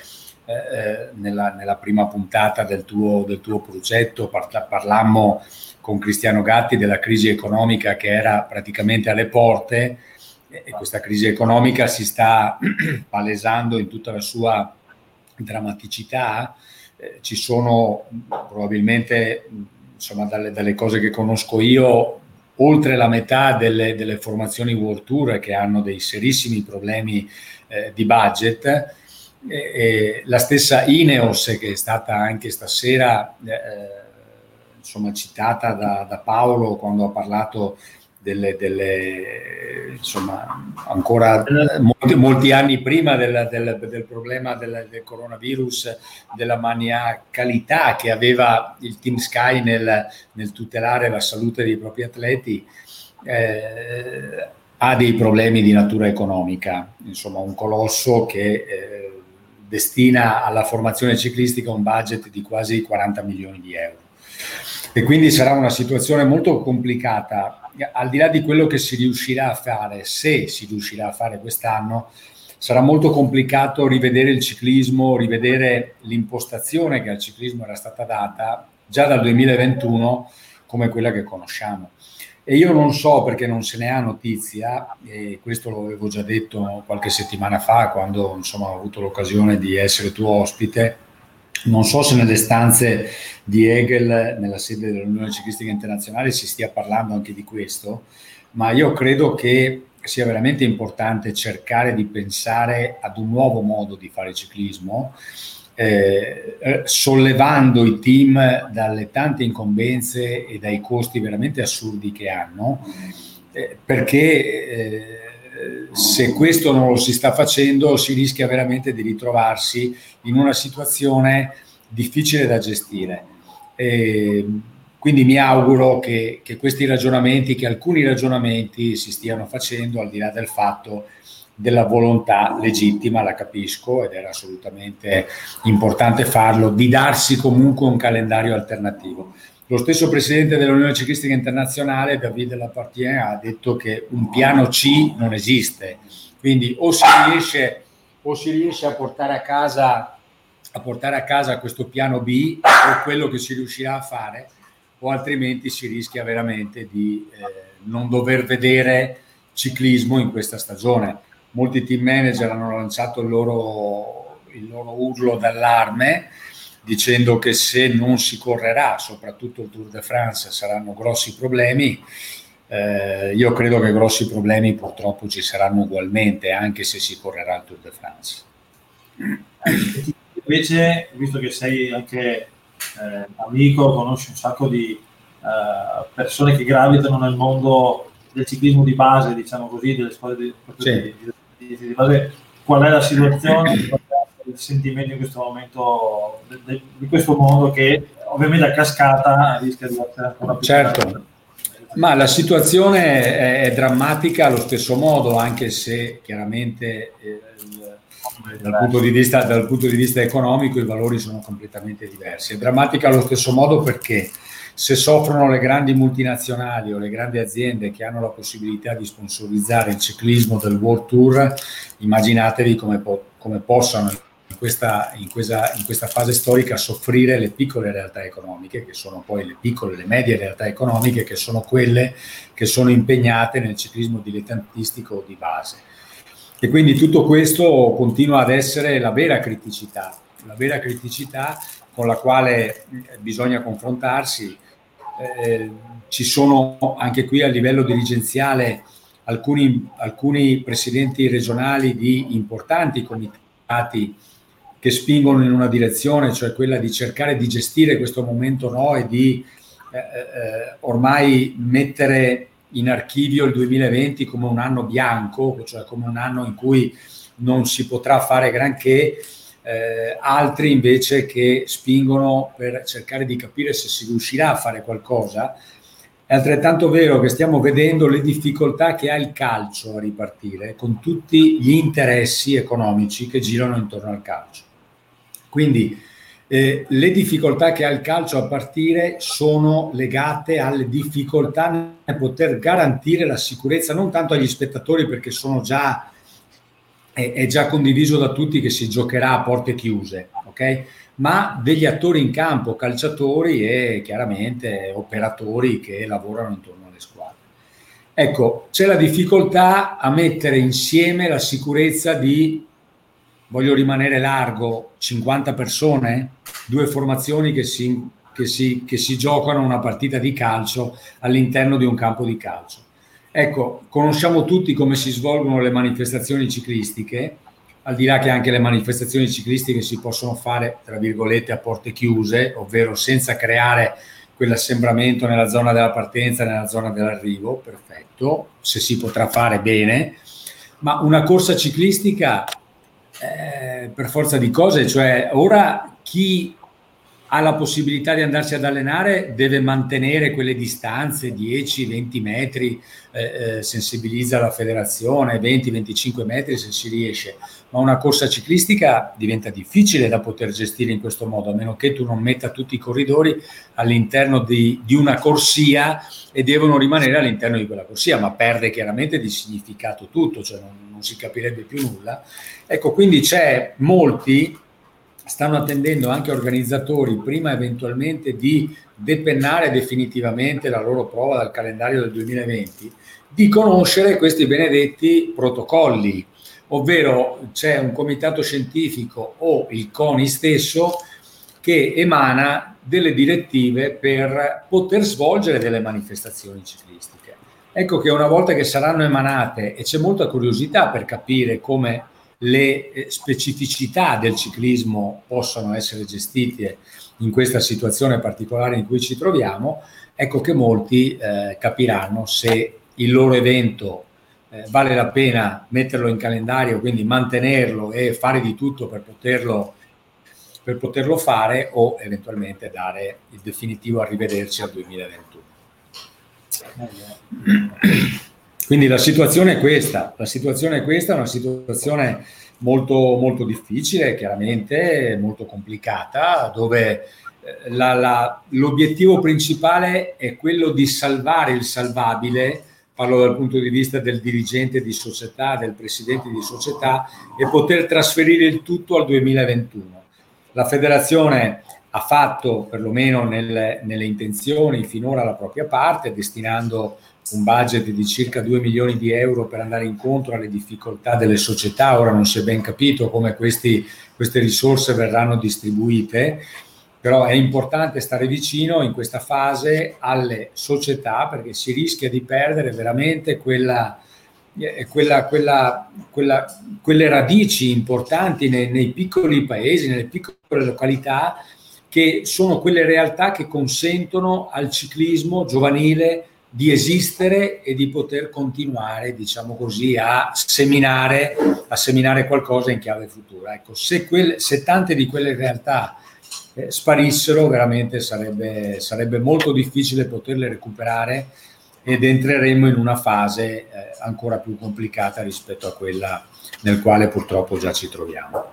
eh, eh, nella, nella, prima puntata del tuo, del tuo progetto, parla, parlammo con Cristiano Gatti della crisi economica che era praticamente alle porte e questa crisi economica si sta palesando in tutta la sua drammaticità. Eh, ci sono probabilmente, insomma, dalle, dalle cose che conosco io, oltre la metà delle, delle formazioni World Tour che hanno dei serissimi problemi eh, di budget. E, e la stessa Ineos che è stata anche stasera eh, insomma, citata da, da, Paolo quando ha parlato delle, delle insomma ancora molti, molti anni prima del, del, del problema del, del, coronavirus della maniacalità che aveva il Team Sky nel, nel tutelare la salute dei propri atleti eh, ha dei problemi di natura economica, insomma un colosso che eh, destina alla formazione ciclistica un budget di quasi 40 milioni di euro. E quindi sarà una situazione molto complicata, al di là di quello che si riuscirà a fare, se si riuscirà a fare quest'anno, sarà molto complicato rivedere il ciclismo, rivedere l'impostazione che al ciclismo era stata data già dal 2021 come quella che conosciamo. E io non so perché non se ne ha notizia, e questo lo avevo già detto qualche settimana fa quando insomma, ho avuto l'occasione di essere tuo ospite, non so se nelle stanze di Hegel, nella sede dell'Unione Ciclistica Internazionale, si stia parlando anche di questo, ma io credo che sia veramente importante cercare di pensare ad un nuovo modo di fare ciclismo, eh, sollevando i team dalle tante incombenze e dai costi veramente assurdi che hanno, eh, perché eh, se questo non lo si sta facendo si rischia veramente di ritrovarsi in una situazione difficile da gestire. E quindi mi auguro che, che questi ragionamenti, che alcuni ragionamenti si stiano facendo al di là del fatto della volontà legittima, la capisco ed era assolutamente importante farlo, di darsi comunque un calendario alternativo. Lo stesso presidente dell'Unione Ciclistica Internazionale, Davide Lapartien, ha detto che un piano C non esiste, quindi o si riesce, o si riesce a, portare a, casa, a portare a casa questo piano B o quello che si riuscirà a fare, o altrimenti si rischia veramente di eh, non dover vedere ciclismo in questa stagione molti team manager hanno lanciato il loro, il loro urlo d'allarme dicendo che se non si correrà, soprattutto il Tour de France, saranno grossi problemi. Eh, io credo che grossi problemi purtroppo ci saranno ugualmente, anche se si correrà il Tour de France. Invece, visto che sei anche eh, amico, conosci un sacco di eh, persone che gravitano nel mondo del ciclismo di base, diciamo così, delle squadre di, sì. di, di, base, qual è la situazione, il sentimento in questo momento di questo mondo che ovviamente a cascata rischia di essere ancora più certo. Ma la situazione è, è, drammatica allo stesso modo, anche se chiaramente eh, dal, punto vista, dal, punto di vista, economico i valori sono completamente diversi. È drammatica allo stesso modo perché se soffrono le grandi multinazionali o le grandi aziende che hanno la possibilità di sponsorizzare il ciclismo del World Tour, immaginatevi come, po- come possano in questa, in, questa, in questa, fase storica soffrire le piccole realtà economiche, che sono poi le piccole, le medie realtà economiche, che sono quelle che sono impegnate nel ciclismo dilettantistico di base. E quindi tutto questo continua ad essere la vera criticità, la vera criticità con la quale bisogna confrontarsi eh, ci sono anche qui a livello dirigenziale alcuni, alcuni presidenti regionali di importanti comitati che spingono in una direzione, cioè quella di cercare di gestire questo momento no? E di eh, eh, ormai mettere in archivio il 2020 come un anno bianco, cioè come un anno in cui non si potrà fare granché eh, altri invece che spingono per cercare di capire se si riuscirà a fare qualcosa. È altrettanto vero che stiamo vedendo le difficoltà che ha il calcio a ripartire con tutti gli interessi economici che girano intorno al calcio. Quindi eh, le difficoltà che ha il calcio a partire sono legate alle difficoltà nel poter garantire la sicurezza non tanto agli spettatori perché sono già è, è, già condiviso da tutti che si giocherà a porte chiuse, ok? Ma degli attori in campo, calciatori e chiaramente operatori che lavorano intorno alle squadre. Ecco, c'è la difficoltà a mettere insieme la sicurezza di, voglio rimanere largo, 50 persone, due formazioni che si, che si, che si giocano una partita di calcio all'interno di un campo di calcio Ecco, conosciamo tutti come si svolgono le manifestazioni ciclistiche, al di là che anche le manifestazioni ciclistiche si possono fare, tra virgolette, a porte chiuse, ovvero senza creare quell'assembramento nella zona della partenza, nella zona dell'arrivo, perfetto, se si potrà fare bene, ma una corsa ciclistica eh, per forza di cose, cioè ora chi ha la possibilità di andarsi ad allenare, deve mantenere quelle distanze 10-20 metri, eh, eh, sensibilizza la federazione, 20-25 metri se si riesce, ma una corsa ciclistica diventa difficile da poter gestire in questo modo, a meno che tu non metta tutti i corridori all'interno di, di una corsia e devono rimanere all'interno di quella corsia, ma perde chiaramente di significato tutto, cioè non, non si capirebbe più nulla. Ecco, quindi c'è molti stanno attendendo anche organizzatori prima eventualmente di depennare definitivamente la loro prova dal calendario del 2020, di conoscere questi benedetti protocolli, ovvero c'è un comitato scientifico o il CONI stesso che emana delle direttive per poter svolgere delle manifestazioni ciclistiche. Ecco che una volta che saranno emanate e c'è molta curiosità per capire come le eh, specificità del ciclismo possano essere gestite in questa situazione particolare in cui ci troviamo, ecco che molti eh, capiranno se il loro evento eh, vale la pena metterlo in calendario, quindi mantenerlo e fare di tutto per poterlo, per poterlo fare o eventualmente dare il definitivo arrivederci al 2021. Quindi la situazione è questa, la situazione è questa, una situazione molto, molto difficile, chiaramente molto complicata, dove eh, la, la, l'obiettivo principale è quello di salvare il salvabile, parlo dal punto di vista del dirigente di società, del presidente di società, e poter trasferire il tutto al 2021. La federazione ha fatto, perlomeno nelle, nelle intenzioni, finora la propria parte, destinando un budget di circa 2 milioni di euro per andare incontro alle difficoltà delle società. Ora non si è ben capito come questi, queste risorse verranno distribuite, però è importante stare vicino in questa fase alle società perché si rischia di perdere veramente quella, eh, quella, quella, quelle radici importanti nei, nei piccoli paesi, nelle piccole località, che sono quelle realtà che consentono al ciclismo giovanile di esistere e di poter continuare, diciamo così, a seminare, a seminare qualcosa in chiave futura. Ecco, se, quelle, se tante di quelle realtà eh, sparissero, veramente sarebbe, sarebbe, molto difficile poterle recuperare ed entreremo in una fase eh, ancora più complicata rispetto a quella nel quale purtroppo già ci troviamo.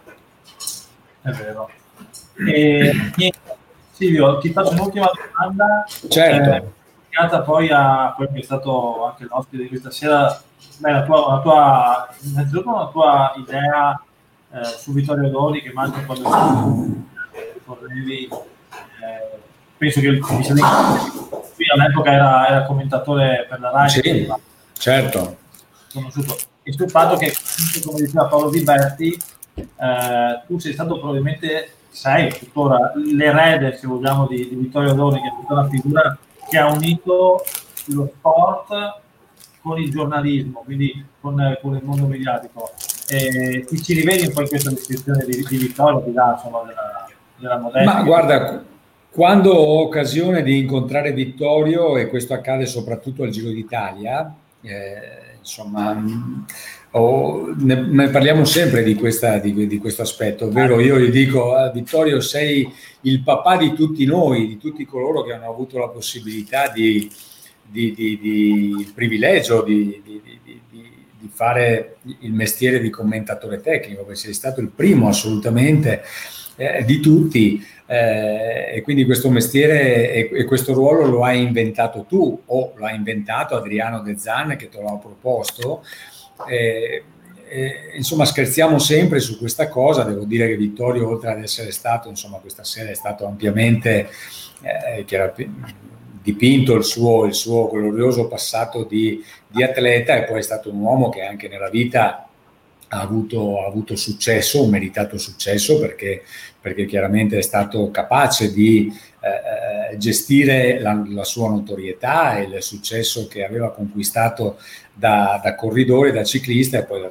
È vero. E, Silvio, ti faccio un'ultima domanda. Certo. Eh, poi a quello che è stato anche l'ospite di questa sera, beh, la tua, la tua, innanzitutto la tua idea eh, su Vittorio Doni che immagino quando correvi, eh, penso che qui all'epoca era, era, commentatore per la RAI. Sì, certo. Conosciuto. E sul fatto che, come diceva Paolo Viberti, eh, tu sei stato probabilmente, sei tuttora l'erede, se vogliamo, di, di Vittorio Doni, che è tutta una figura che ha unito lo sport con il giornalismo, quindi con, con il mondo mediatico. E ti ci rivedi un po' in questa descrizione di, di Vittorio, ti dà insomma della, della modella? Ma guarda, quando ho occasione di incontrare Vittorio, e questo accade soprattutto al Giro d'Italia, eh, insomma, oh, ne, ne, parliamo sempre di, questa, di, di, questo aspetto, ovvero io gli dico, ah, Vittorio, sei il papà di tutti noi, di tutti coloro che hanno avuto la possibilità di, di, di privilegio di, fare il mestiere di commentatore tecnico, perché sei stato il primo assolutamente eh, di tutti eh, e quindi questo mestiere e, e, questo ruolo lo hai inventato tu o lo ha inventato Adriano De Zan che te l'ha proposto. Eh, eh, insomma scherziamo sempre su questa cosa, devo dire che Vittorio oltre ad essere stato, insomma questa sera è stato ampiamente eh, dipinto il suo, il suo, glorioso passato di, di, atleta e poi è stato un uomo che anche nella vita ha avuto, ha avuto successo, un meritato successo perché, perché chiaramente è stato capace di eh, eh gestire la, la, sua notorietà e il successo che aveva conquistato da, da corridore, da ciclista e poi da,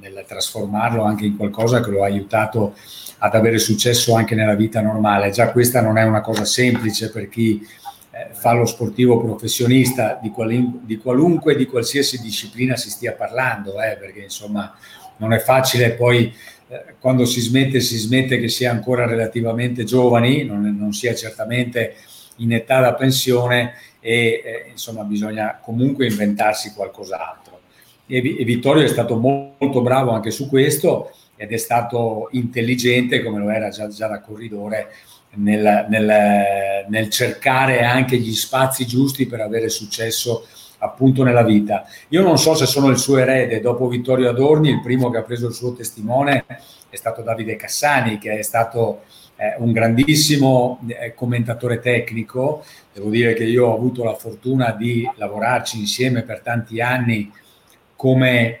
nel trasformarlo anche in qualcosa che lo ha aiutato ad avere successo anche nella vita normale. Già questa non è una cosa semplice per chi eh, fa lo sportivo professionista di, quali, di qualunque, di qualsiasi disciplina si stia parlando, eh, perché insomma non è facile poi eh, quando si smette, si smette che si è ancora relativamente giovani, non, non sia certamente in età da pensione e eh, insomma bisogna comunque inventarsi qualcos'altro. E, Vittorio è stato molto bravo anche su questo ed è stato intelligente come lo era già, già da corridore nel, nel, nel, cercare anche gli spazi giusti per avere successo appunto nella vita. Io non so se sono il suo erede, dopo Vittorio Adorni, il primo che ha preso il suo testimone è stato Davide Cassani, che è stato eh, un grandissimo eh, commentatore tecnico. Devo dire che io ho avuto la fortuna di lavorarci insieme per tanti anni come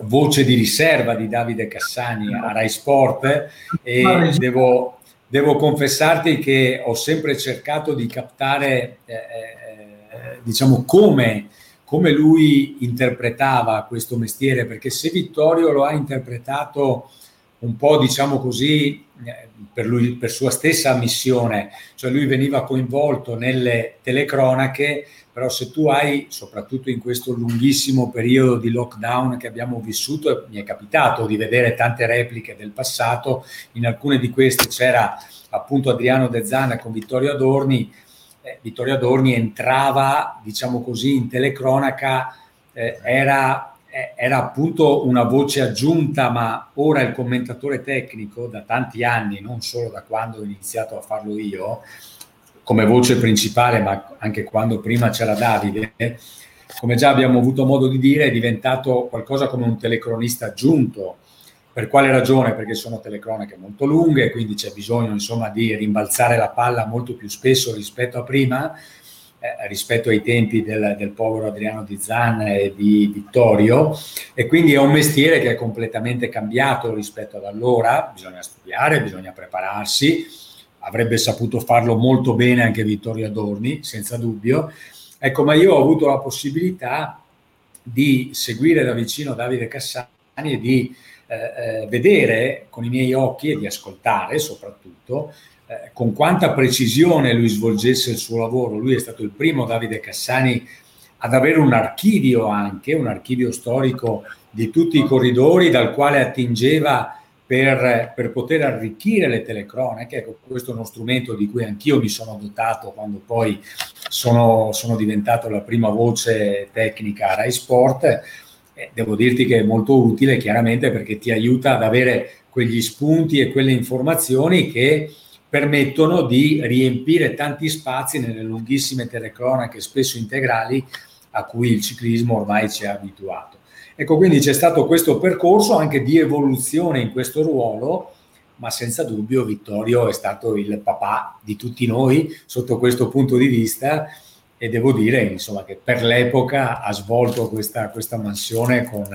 voce di riserva di Davide Cassani a Rai Sport e devo, devo confessarti che ho sempre cercato di captare eh, eh, diciamo come, come lui interpretava questo mestiere perché se Vittorio lo ha interpretato un po' diciamo così eh, per, lui, per sua stessa missione, cioè lui veniva coinvolto nelle telecronache, però se tu hai, soprattutto in questo lunghissimo periodo di lockdown che abbiamo vissuto, mi è capitato di vedere tante repliche del passato, in alcune di queste c'era appunto Adriano De Zana con Vittorio Adorni, eh, Vittorio Adorni entrava, diciamo così, in telecronaca, eh, era era appunto una voce aggiunta, ma ora il commentatore tecnico da tanti anni, non solo da quando ho iniziato a farlo io, come voce principale, ma anche quando prima c'era Davide, come già abbiamo avuto modo di dire, è diventato qualcosa come un telecronista aggiunto. Per quale ragione? Perché sono telecronache molto lunghe, quindi c'è bisogno insomma di rimbalzare la palla molto più spesso rispetto a prima eh, rispetto ai tempi del, del, povero Adriano Di Zan e di Vittorio e quindi è un mestiere che è completamente cambiato rispetto ad allora, bisogna studiare, bisogna prepararsi, avrebbe saputo farlo molto bene anche Vittorio Adorni, senza dubbio. Ecco, ma io ho avuto la possibilità di seguire da vicino Davide Cassani e di eh, eh vedere con i miei occhi e di ascoltare soprattutto eh, con quanta precisione lui svolgesse il suo lavoro. Lui è stato il primo, Davide Cassani, ad avere un archivio anche, un archivio storico di tutti i corridori dal quale attingeva per, per, poter arricchire le telecronache. Ecco, questo è uno strumento di cui anch'io mi sono dotato quando poi sono, sono diventato la prima voce tecnica a Rai Sport. Eh, devo dirti che è molto utile chiaramente perché ti aiuta ad avere quegli spunti e quelle informazioni che permettono di riempire tanti spazi nelle lunghissime telecronache, spesso integrali, a cui il ciclismo ormai ci ha abituato. Ecco, quindi c'è stato questo percorso anche di evoluzione in questo ruolo, ma senza dubbio Vittorio è stato il papà di tutti noi sotto questo punto di vista e devo dire insomma, che per l'epoca ha svolto questa, questa mansione con...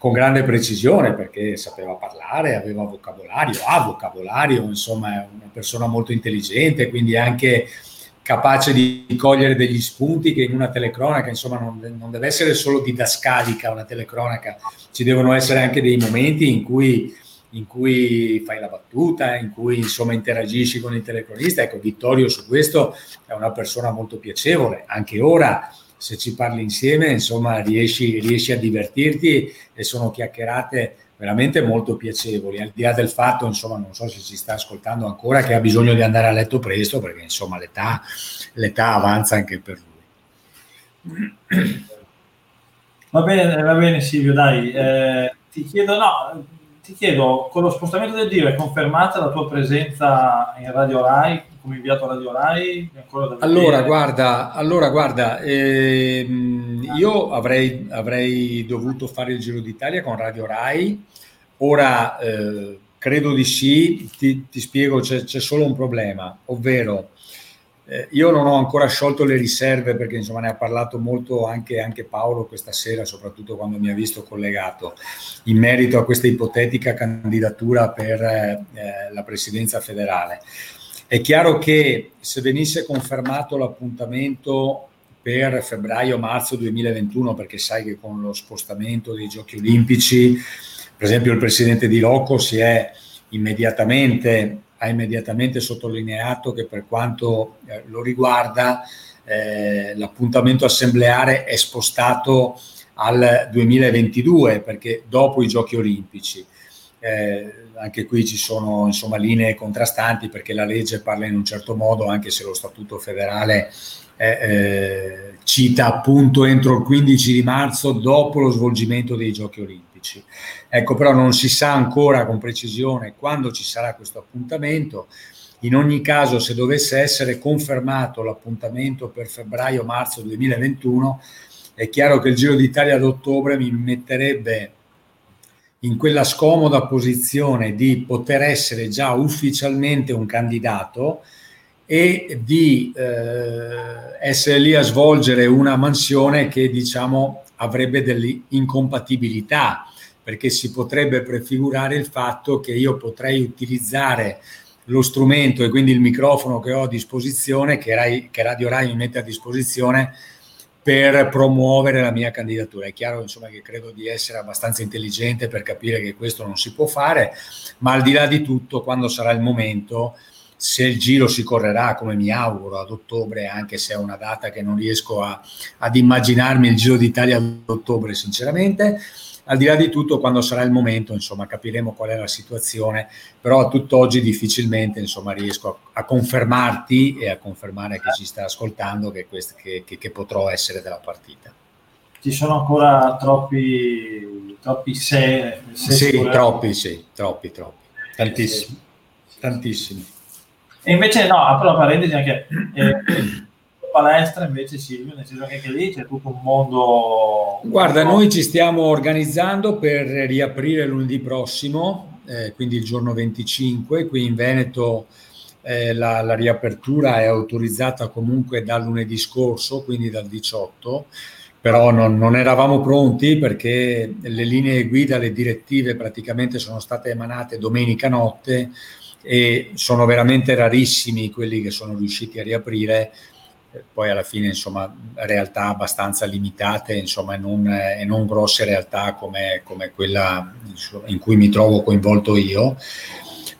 Con grande precisione perché sapeva parlare, aveva vocabolario, ha vocabolario, insomma è una persona molto intelligente, quindi anche capace di cogliere degli spunti che in una telecronaca, insomma non, non deve essere solo didascalica una telecronaca, ci devono essere anche dei momenti in cui, in cui fai la battuta, in cui insomma interagisci con il telecronista. Ecco, Vittorio su questo è una persona molto piacevole, anche ora se ci parli insieme, insomma, riesci, riesci, a divertirti e sono chiacchierate veramente molto piacevoli, al di là del fatto, insomma, non so se ci sta ascoltando ancora, che ha bisogno di andare a letto presto, perché insomma l'età, l'età avanza anche per lui. Va bene, va bene Silvio, dai, eh, ti chiedo, no, ti chiedo, con lo spostamento del DIR è confermata la tua presenza in Radio Rai come inviato a Radio Rai? Allora, guarda, allora, guarda ehm, io avrei, avrei, dovuto fare il Giro d'Italia con Radio Rai, ora eh, credo di sì, ti, ti spiego, c'è, c'è, solo un problema, ovvero eh, io non ho ancora sciolto le riserve perché insomma ne ha parlato molto anche, anche Paolo questa sera, soprattutto quando mi ha visto collegato, in merito a questa ipotetica candidatura per eh, la presidenza federale. È chiaro che se venisse confermato l'appuntamento per febbraio-marzo 2021, perché sai che con lo spostamento dei giochi olimpici, per esempio il presidente di Loco si è immediatamente, ha immediatamente sottolineato che per quanto eh, lo riguarda eh, l'appuntamento assembleare è spostato al 2022, perché dopo i giochi olimpici. Eh, anche qui ci sono insomma, linee contrastanti perché la legge parla in un certo modo, anche se lo Statuto federale eh, eh, cita appunto entro il 15 di marzo dopo lo svolgimento dei giochi olimpici. Ecco, però non si sa ancora con precisione quando ci sarà questo appuntamento. In ogni caso, se dovesse essere confermato l'appuntamento per febbraio-marzo 2021, è chiaro che il Giro d'Italia ad ottobre mi metterebbe in quella scomoda posizione di poter essere già ufficialmente un candidato e di eh, essere lì a svolgere una mansione che diciamo avrebbe delle incompatibilità perché si potrebbe prefigurare il fatto che io potrei utilizzare lo strumento e quindi il microfono che ho a disposizione, che, Rai, che Radio Rai mi mette a disposizione per promuovere la mia candidatura. È chiaro insomma, che credo di essere abbastanza intelligente per capire che questo non si può fare, ma al di là di tutto, quando sarà il momento, se il giro si correrà come mi auguro ad ottobre, anche se è una data che non riesco a, ad immaginarmi il Giro d'Italia ad ottobre, sinceramente, al di là di tutto, quando sarà il momento, insomma, capiremo qual è la situazione, però a tutt'oggi difficilmente, insomma, riesco a, a confermarti e a confermare a chi ci sta ascoltando che, quest- che, che, che potrò essere della partita. Ci sono ancora troppi, troppi se, se Sì, troppi, sì, troppi, troppi, tantissimi, tantissimi. E invece no, apro la parentesi anche... Eh, palestra invece Silvio, nel senso che anche lì c'è tutto un mondo... Guarda, noi ci stiamo organizzando per riaprire lunedì prossimo, eh, quindi il giorno 25, qui in Veneto eh, la, la, riapertura è autorizzata comunque dal lunedì scorso, quindi dal 18, però non, non eravamo pronti perché le linee guida, le direttive praticamente sono state emanate domenica notte e sono veramente rarissimi quelli che sono riusciti a riaprire poi alla fine insomma realtà abbastanza limitate insomma e non, e non grosse realtà come, come, quella in cui mi trovo coinvolto io.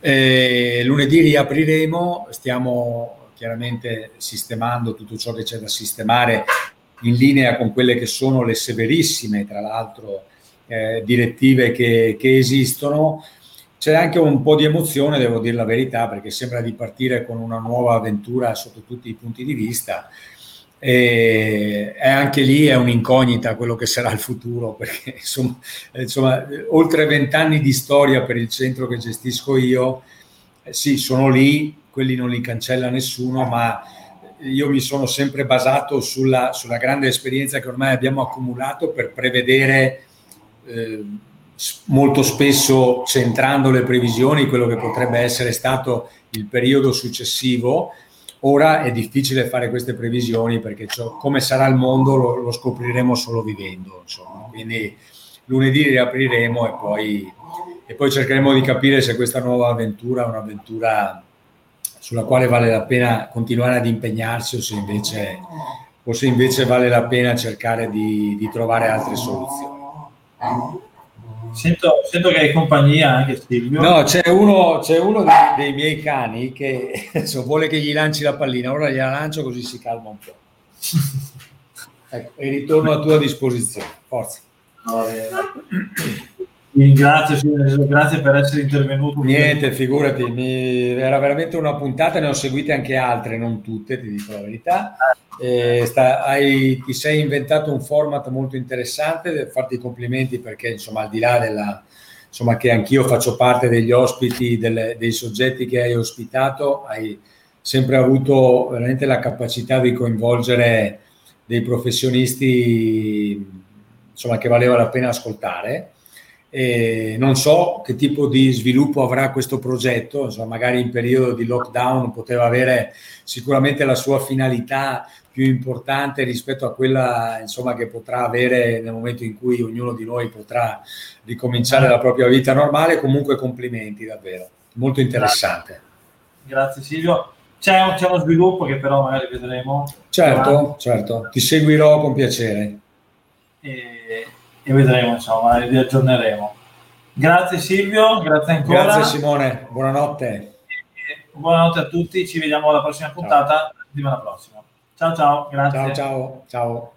Eh, lunedì riapriremo stiamo chiaramente sistemando tutto ciò che c'è da sistemare in linea con quelle che sono le severissime tra l'altro eh, direttive che, che esistono c'è anche un po' di emozione, devo dire la verità, perché sembra di partire con una nuova avventura sotto tutti i punti di vista. E, anche lì è un'incognita quello che sarà il futuro, perché insomma, insomma oltre vent'anni di storia per il centro che gestisco io, eh, sì, sono lì, quelli non li cancella nessuno, ma io mi sono sempre basato sulla, sulla grande esperienza che ormai abbiamo accumulato per prevedere. Eh, molto spesso centrando le previsioni quello che potrebbe essere stato il periodo successivo. Ora è difficile fare queste previsioni perché ciò, come sarà il mondo lo, lo scopriremo solo vivendo. Insomma. Quindi lunedì riapriremo e poi, e poi cercheremo di capire se questa nuova avventura è un'avventura sulla quale vale la pena continuare ad impegnarsi o se invece, o se invece vale la pena cercare di, di trovare altre soluzioni. Sento, sento, che hai compagnia anche Silvio. No, c'è uno, c'è uno dei, dei, miei cani che adesso, vuole che gli lanci la pallina, ora gliela lancio così si calma un po'. ecco, e ritorno a tua disposizione. Forza. No. Ringrazio, grazie per essere intervenuto. Niente, figurati, mi... era veramente una puntata, ne ho seguite anche altre, non tutte, ti dico la verità. Eh, sta, hai, ti sei inventato un format molto interessante, farti i complimenti perché insomma al di là della, insomma che anch'io faccio parte degli ospiti, delle, dei soggetti che hai ospitato, hai sempre avuto veramente la capacità di coinvolgere dei professionisti insomma che valeva la pena ascoltare e non so che tipo di sviluppo avrà questo progetto, insomma, magari in periodo di lockdown poteva avere sicuramente la sua finalità più importante rispetto a quella insomma, che potrà avere nel momento in cui ognuno di noi potrà ricominciare la propria vita normale. Comunque complimenti davvero, molto interessante. Grazie, Silvio. C'è, un, c'è uno sviluppo che però magari vedremo. Certo, certo, ti seguirò con piacere. E e vedremo, insomma, vi aggiorneremo. Grazie Silvio, grazie ancora. Grazie Simone, buonanotte. Buonanotte a tutti, ci vediamo alla prossima puntata, ciao. settimana prossima. Ciao ciao, grazie. Ciao ciao, ciao.